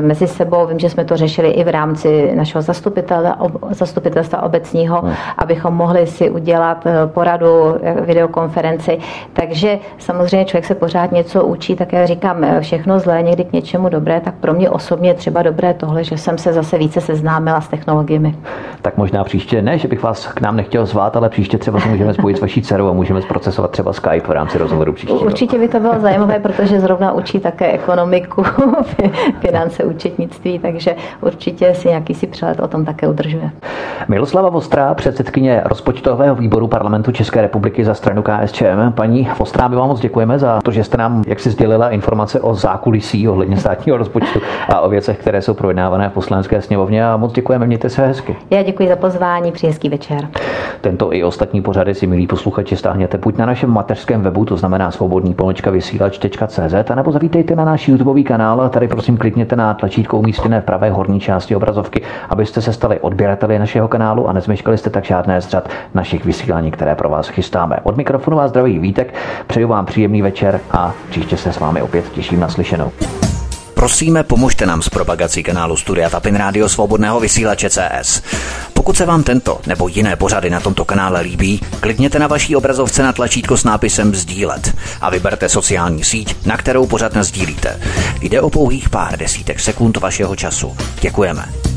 mezi sebou. Vím, že jsme to řešili i v rámci našeho zastupitelstva obecního, hmm. abychom mohli si udělat poradu videokonferenci. Takže samozřejmě člověk se pořád něco učí, tak já říkám, všechno zlé někdy k něčemu dobré, tak pro mě osobně třeba dobré tohle, že jsem se zase více seznámila s technologiemi. Tak možná příště ne, že bych vás k nám nechtěl zvát, ale příště třeba se můžeme spojit s vaší dcerou a můžeme zprocesovat třeba Skype v rámci rozhovoru příště. Určitě by to bylo zajímavé, protože zrovna učí také ekonomiku, finance, účetnictví, takže určitě si nějaký si přelet o tom také udržuje. Miloslava Vostrá, předsedkyně rozpočtového výboru parlamentu České republiky za stranu KSČM. Paní Vostrá, my vám moc děkujeme za to, že jste nám jak si sdělila informace o zákulisí ohledně státního rozpočtu a o věcech, které jsou projednávané v poslanecké sněmovně a moc děkujeme, mějte se hezky. Já děkuji za pozvání, přeji hezký večer. Tento i ostatní pořady si, milí posluchači, stáhněte buď na našem mateřském webu, to znamená svobodný polečka vysílač.cz, nebo zavítejte na náš YouTube kanál. Tady prosím klikněte na tlačítko umístěné v pravé horní části obrazovky, abyste se stali odběrateli našeho kanálu a nezmeškali jste tak žádné z řad našich vysílání, které pro vás chystáme. Od mikrofonu vás zdraví Vítek, přeju vám příjemný večer a příště se s vámi opět těším na slyšenou. Prosíme, pomožte nám s propagací kanálu Studia Tapin Rádio Svobodného vysílače CS. Pokud se vám tento nebo jiné pořady na tomto kanále líbí, klikněte na vaší obrazovce na tlačítko s nápisem Sdílet a vyberte sociální síť, na kterou pořád sdílíte. Jde o pouhých pár desítek sekund vašeho času. Děkujeme.